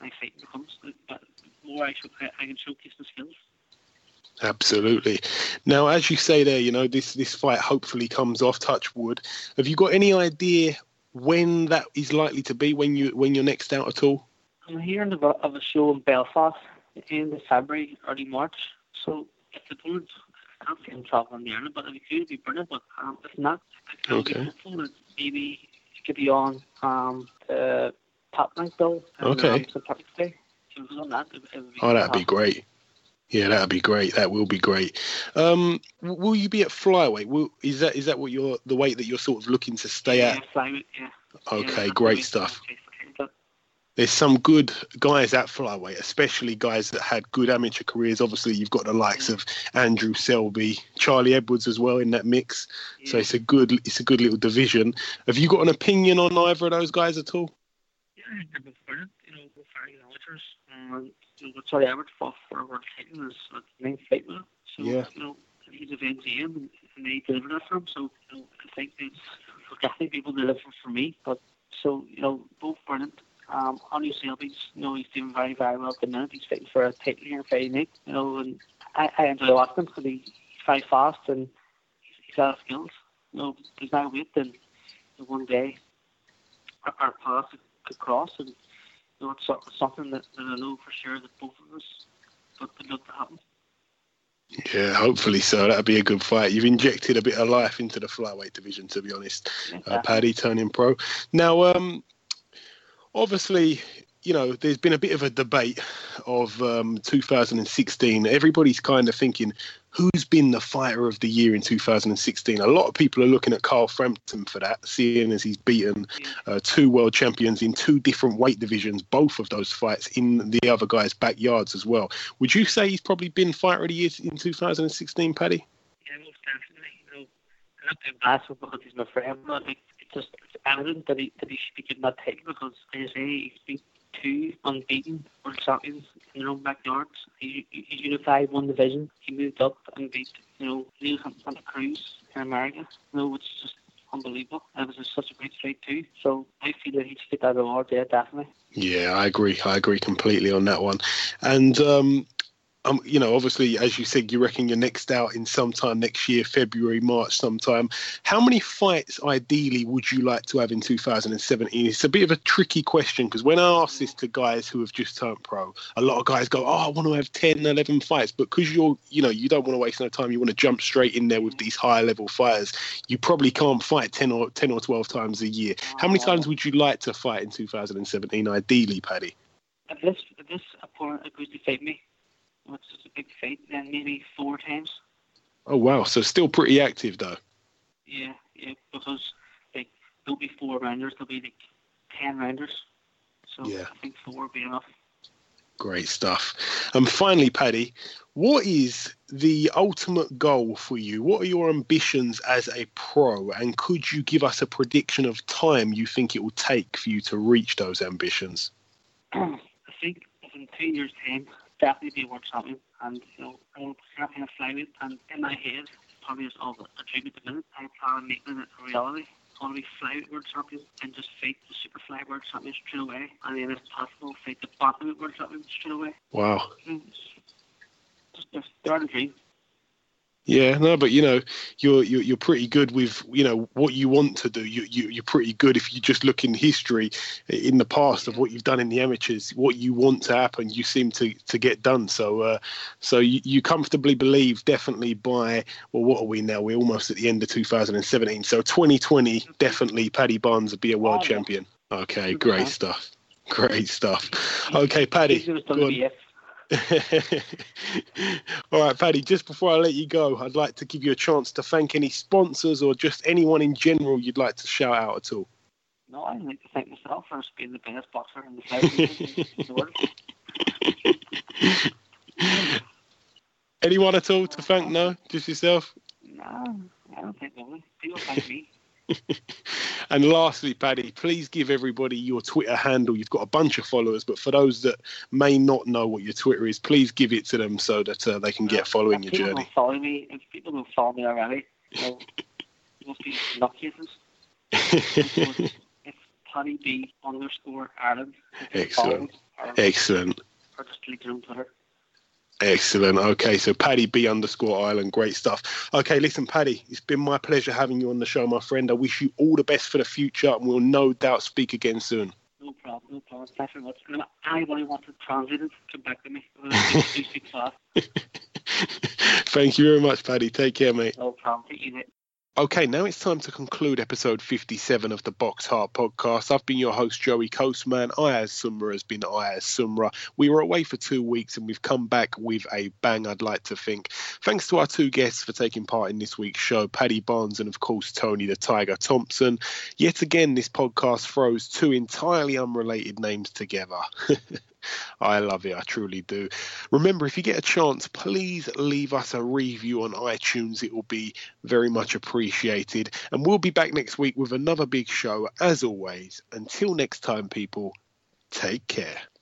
my fighting becomes. But more I, show, I, I can showcase my skills. Absolutely. Now, as you say there, you know this this fight hopefully comes off. Touch wood. Have you got any idea when that is likely to be? When you when you're next out at all? I'm hearing of a, of a show in Belfast in the February, early March. So if the opponent, I can't see him traveling there, but if he could, it'd be brilliant. But um, if not, I can Okay. be hopeful that maybe it could be on um, the rank bill. Okay. St. Patrick's Day. Was on that, it, it would be Oh, that'd be great. Yeah, that'd be great. That will be great. Um, will you be at flyweight? Will, is that is that what you're the weight that you're sort of looking to stay Yeah, at? flyweight, yeah. Okay, Yeah, great stuff. There's some good guys at flyweight, especially guys that had good amateur careers. Obviously, you've got the likes of Andrew Selby, Charlie Edwards as well in that mix. So it's a good it's a good little division. Have you got an opinion on either of those guys at all? Both. You know, good amateurs. And you know, but Charlie Edwards fought for a world title as a main fight with. So Yeah. you know, he's of MGM and, and they delivered that for him. So you know, I think definitely people deliver for me. But so you know, both brilliant. Um, Selby's, you know, he's doing very, very well at the minute. He's fighting for a title here Friday night. You know, and I, I enjoy watching him because he, he's very fast and he's, skills. You know, there's no wait then one day our, our paths could, could cross and you know, it's something that, that I know for sure that both of us would, love to happen. Yeah, hopefully so. That'd be a good fight. You've injected a bit of life into the flyweight division, to be honest. Uh, Paddy turning pro. Now, um, obviously, you know, there's been a bit of a debate of um, 2016. Everybody's kind of thinking, who's been the fighter of the year in 2016? A lot of people are looking at Carl Frampton for that, seeing as he's beaten uh, two world champions in two different weight divisions, both of those fights in the other guy's backyards as well. Would you say he's probably been fighter of the year in 2016, Paddy? Yeah, most definitely. You know, I'm not doing bashful because he's my friend, but like, it's just it's evident that he that he should be getting that title because, as I say, he's beat two unbeaten world champions in their own backyards. He, he he unified one division. He moved up and beat, you know, Leo Santa Cruz in America. You know, which is just unbelievable. And it was such a great fight too. So I feel that he'd fit that award there, definitely. Yeah, I agree. I agree completely on that one. And um, um, you know, obviously, as you said, you reckon you're next out in sometime next year, February, March, sometime. How many fights, ideally, would you like to have in 2017? It's a bit of a tricky question because when I ask this to guys who have just turned pro, a lot of guys go, "Oh, I want to have 10, 11 fights," but because you're, you know, you don't want to waste no time. You want to jump straight in there with these higher level fighters. You probably can't fight 10 or 10 or 12 times a year. How many times would you like to fight in 2017, ideally, Paddy? This this opponent agrees to fight me, which is a big fight, then maybe four times. Oh wow! So still pretty active though. Yeah, yeah, because like there'll be four rounders, there'll be like ten rounders. So Yeah. I think four would be enough. Great stuff. And finally, Paddy, what is the ultimate goal for you? What are your ambitions as a pro? And could you give us a prediction of time you think it will take for you to reach those ambitions? I think in two years' time, definitely be a world champion, and you know, I'll be champion of flyweight. And in my head, probably is all a dream at the minute. I plan on making it a reality. I want to be flyweight champion and just fight the super flyweight champion straight away, and then if possible, fight the bantamweight world champion straight away. Wow. Mm, Just, just they're the dream. Yeah, no, but you know, you're you're, you're pretty good with you know what you want to do. You, you you're pretty good if you just look in history, in the past of what you've done in the amateurs, what you want to happen, you seem to to get done. So, uh, so you, you comfortably believe definitely by well, what are we now? We're almost at the end of 2017. So 2020, definitely Paddy Barnes will be a world Oh, champion. Okay, great stuff. Great stuff. Okay, Paddy. Easy was go done on. to be it. All right, Paddy, just before I let you go, I'd like to give you a chance to thank any sponsors or just anyone in general you'd like to shout out at all. No, I'd like to thank myself for being the best boxer in the flyweight in the world. Anyone at all to thank? No, just yourself. No, I don't think nobody. People thank me. And lastly, Paddy, please give everybody your Twitter handle. You've got a bunch of followers, but for those that may not know what your Twitter is, please give it to them so that uh, they can get following if your journey. Don't follow me. If people don't follow me already, well, must be nutcases. It's Paddy B underscore Ireland. Follow Excellent. Or, Excellent. or just delete it on Twitter. Excellent. Okay, so Paddy B underscore Island, great stuff. Okay, listen, Paddy, it's been my pleasure having you on the show, my friend. I wish you all the best for the future, and we'll no doubt speak again soon. No problem, no problem. Thanks very much. And if anybody wants to translate it, come back to me. I speak, speak fast. Thank you very much, Paddy. Take care, mate. No problem. Take it easy. Okay, now it's time to conclude episode 57 of the Box Heart podcast. I've been your host, Joey Coastman. Ayaz Sumra has been Ayaz Sumra. We were away for two weeks and we've come back with a bang, I'd like to think. Thanks to our two guests for taking part in this week's show, Paddy Barnes and, of course, Tony the Tiger Thompson. Yet again, this podcast throws two entirely unrelated names together. I love it. I truly do. Remember, if you get a chance, please leave us a review on iTunes. It will be very much appreciated. And we'll be back next week with another big show, as always. Until next time, people, take care.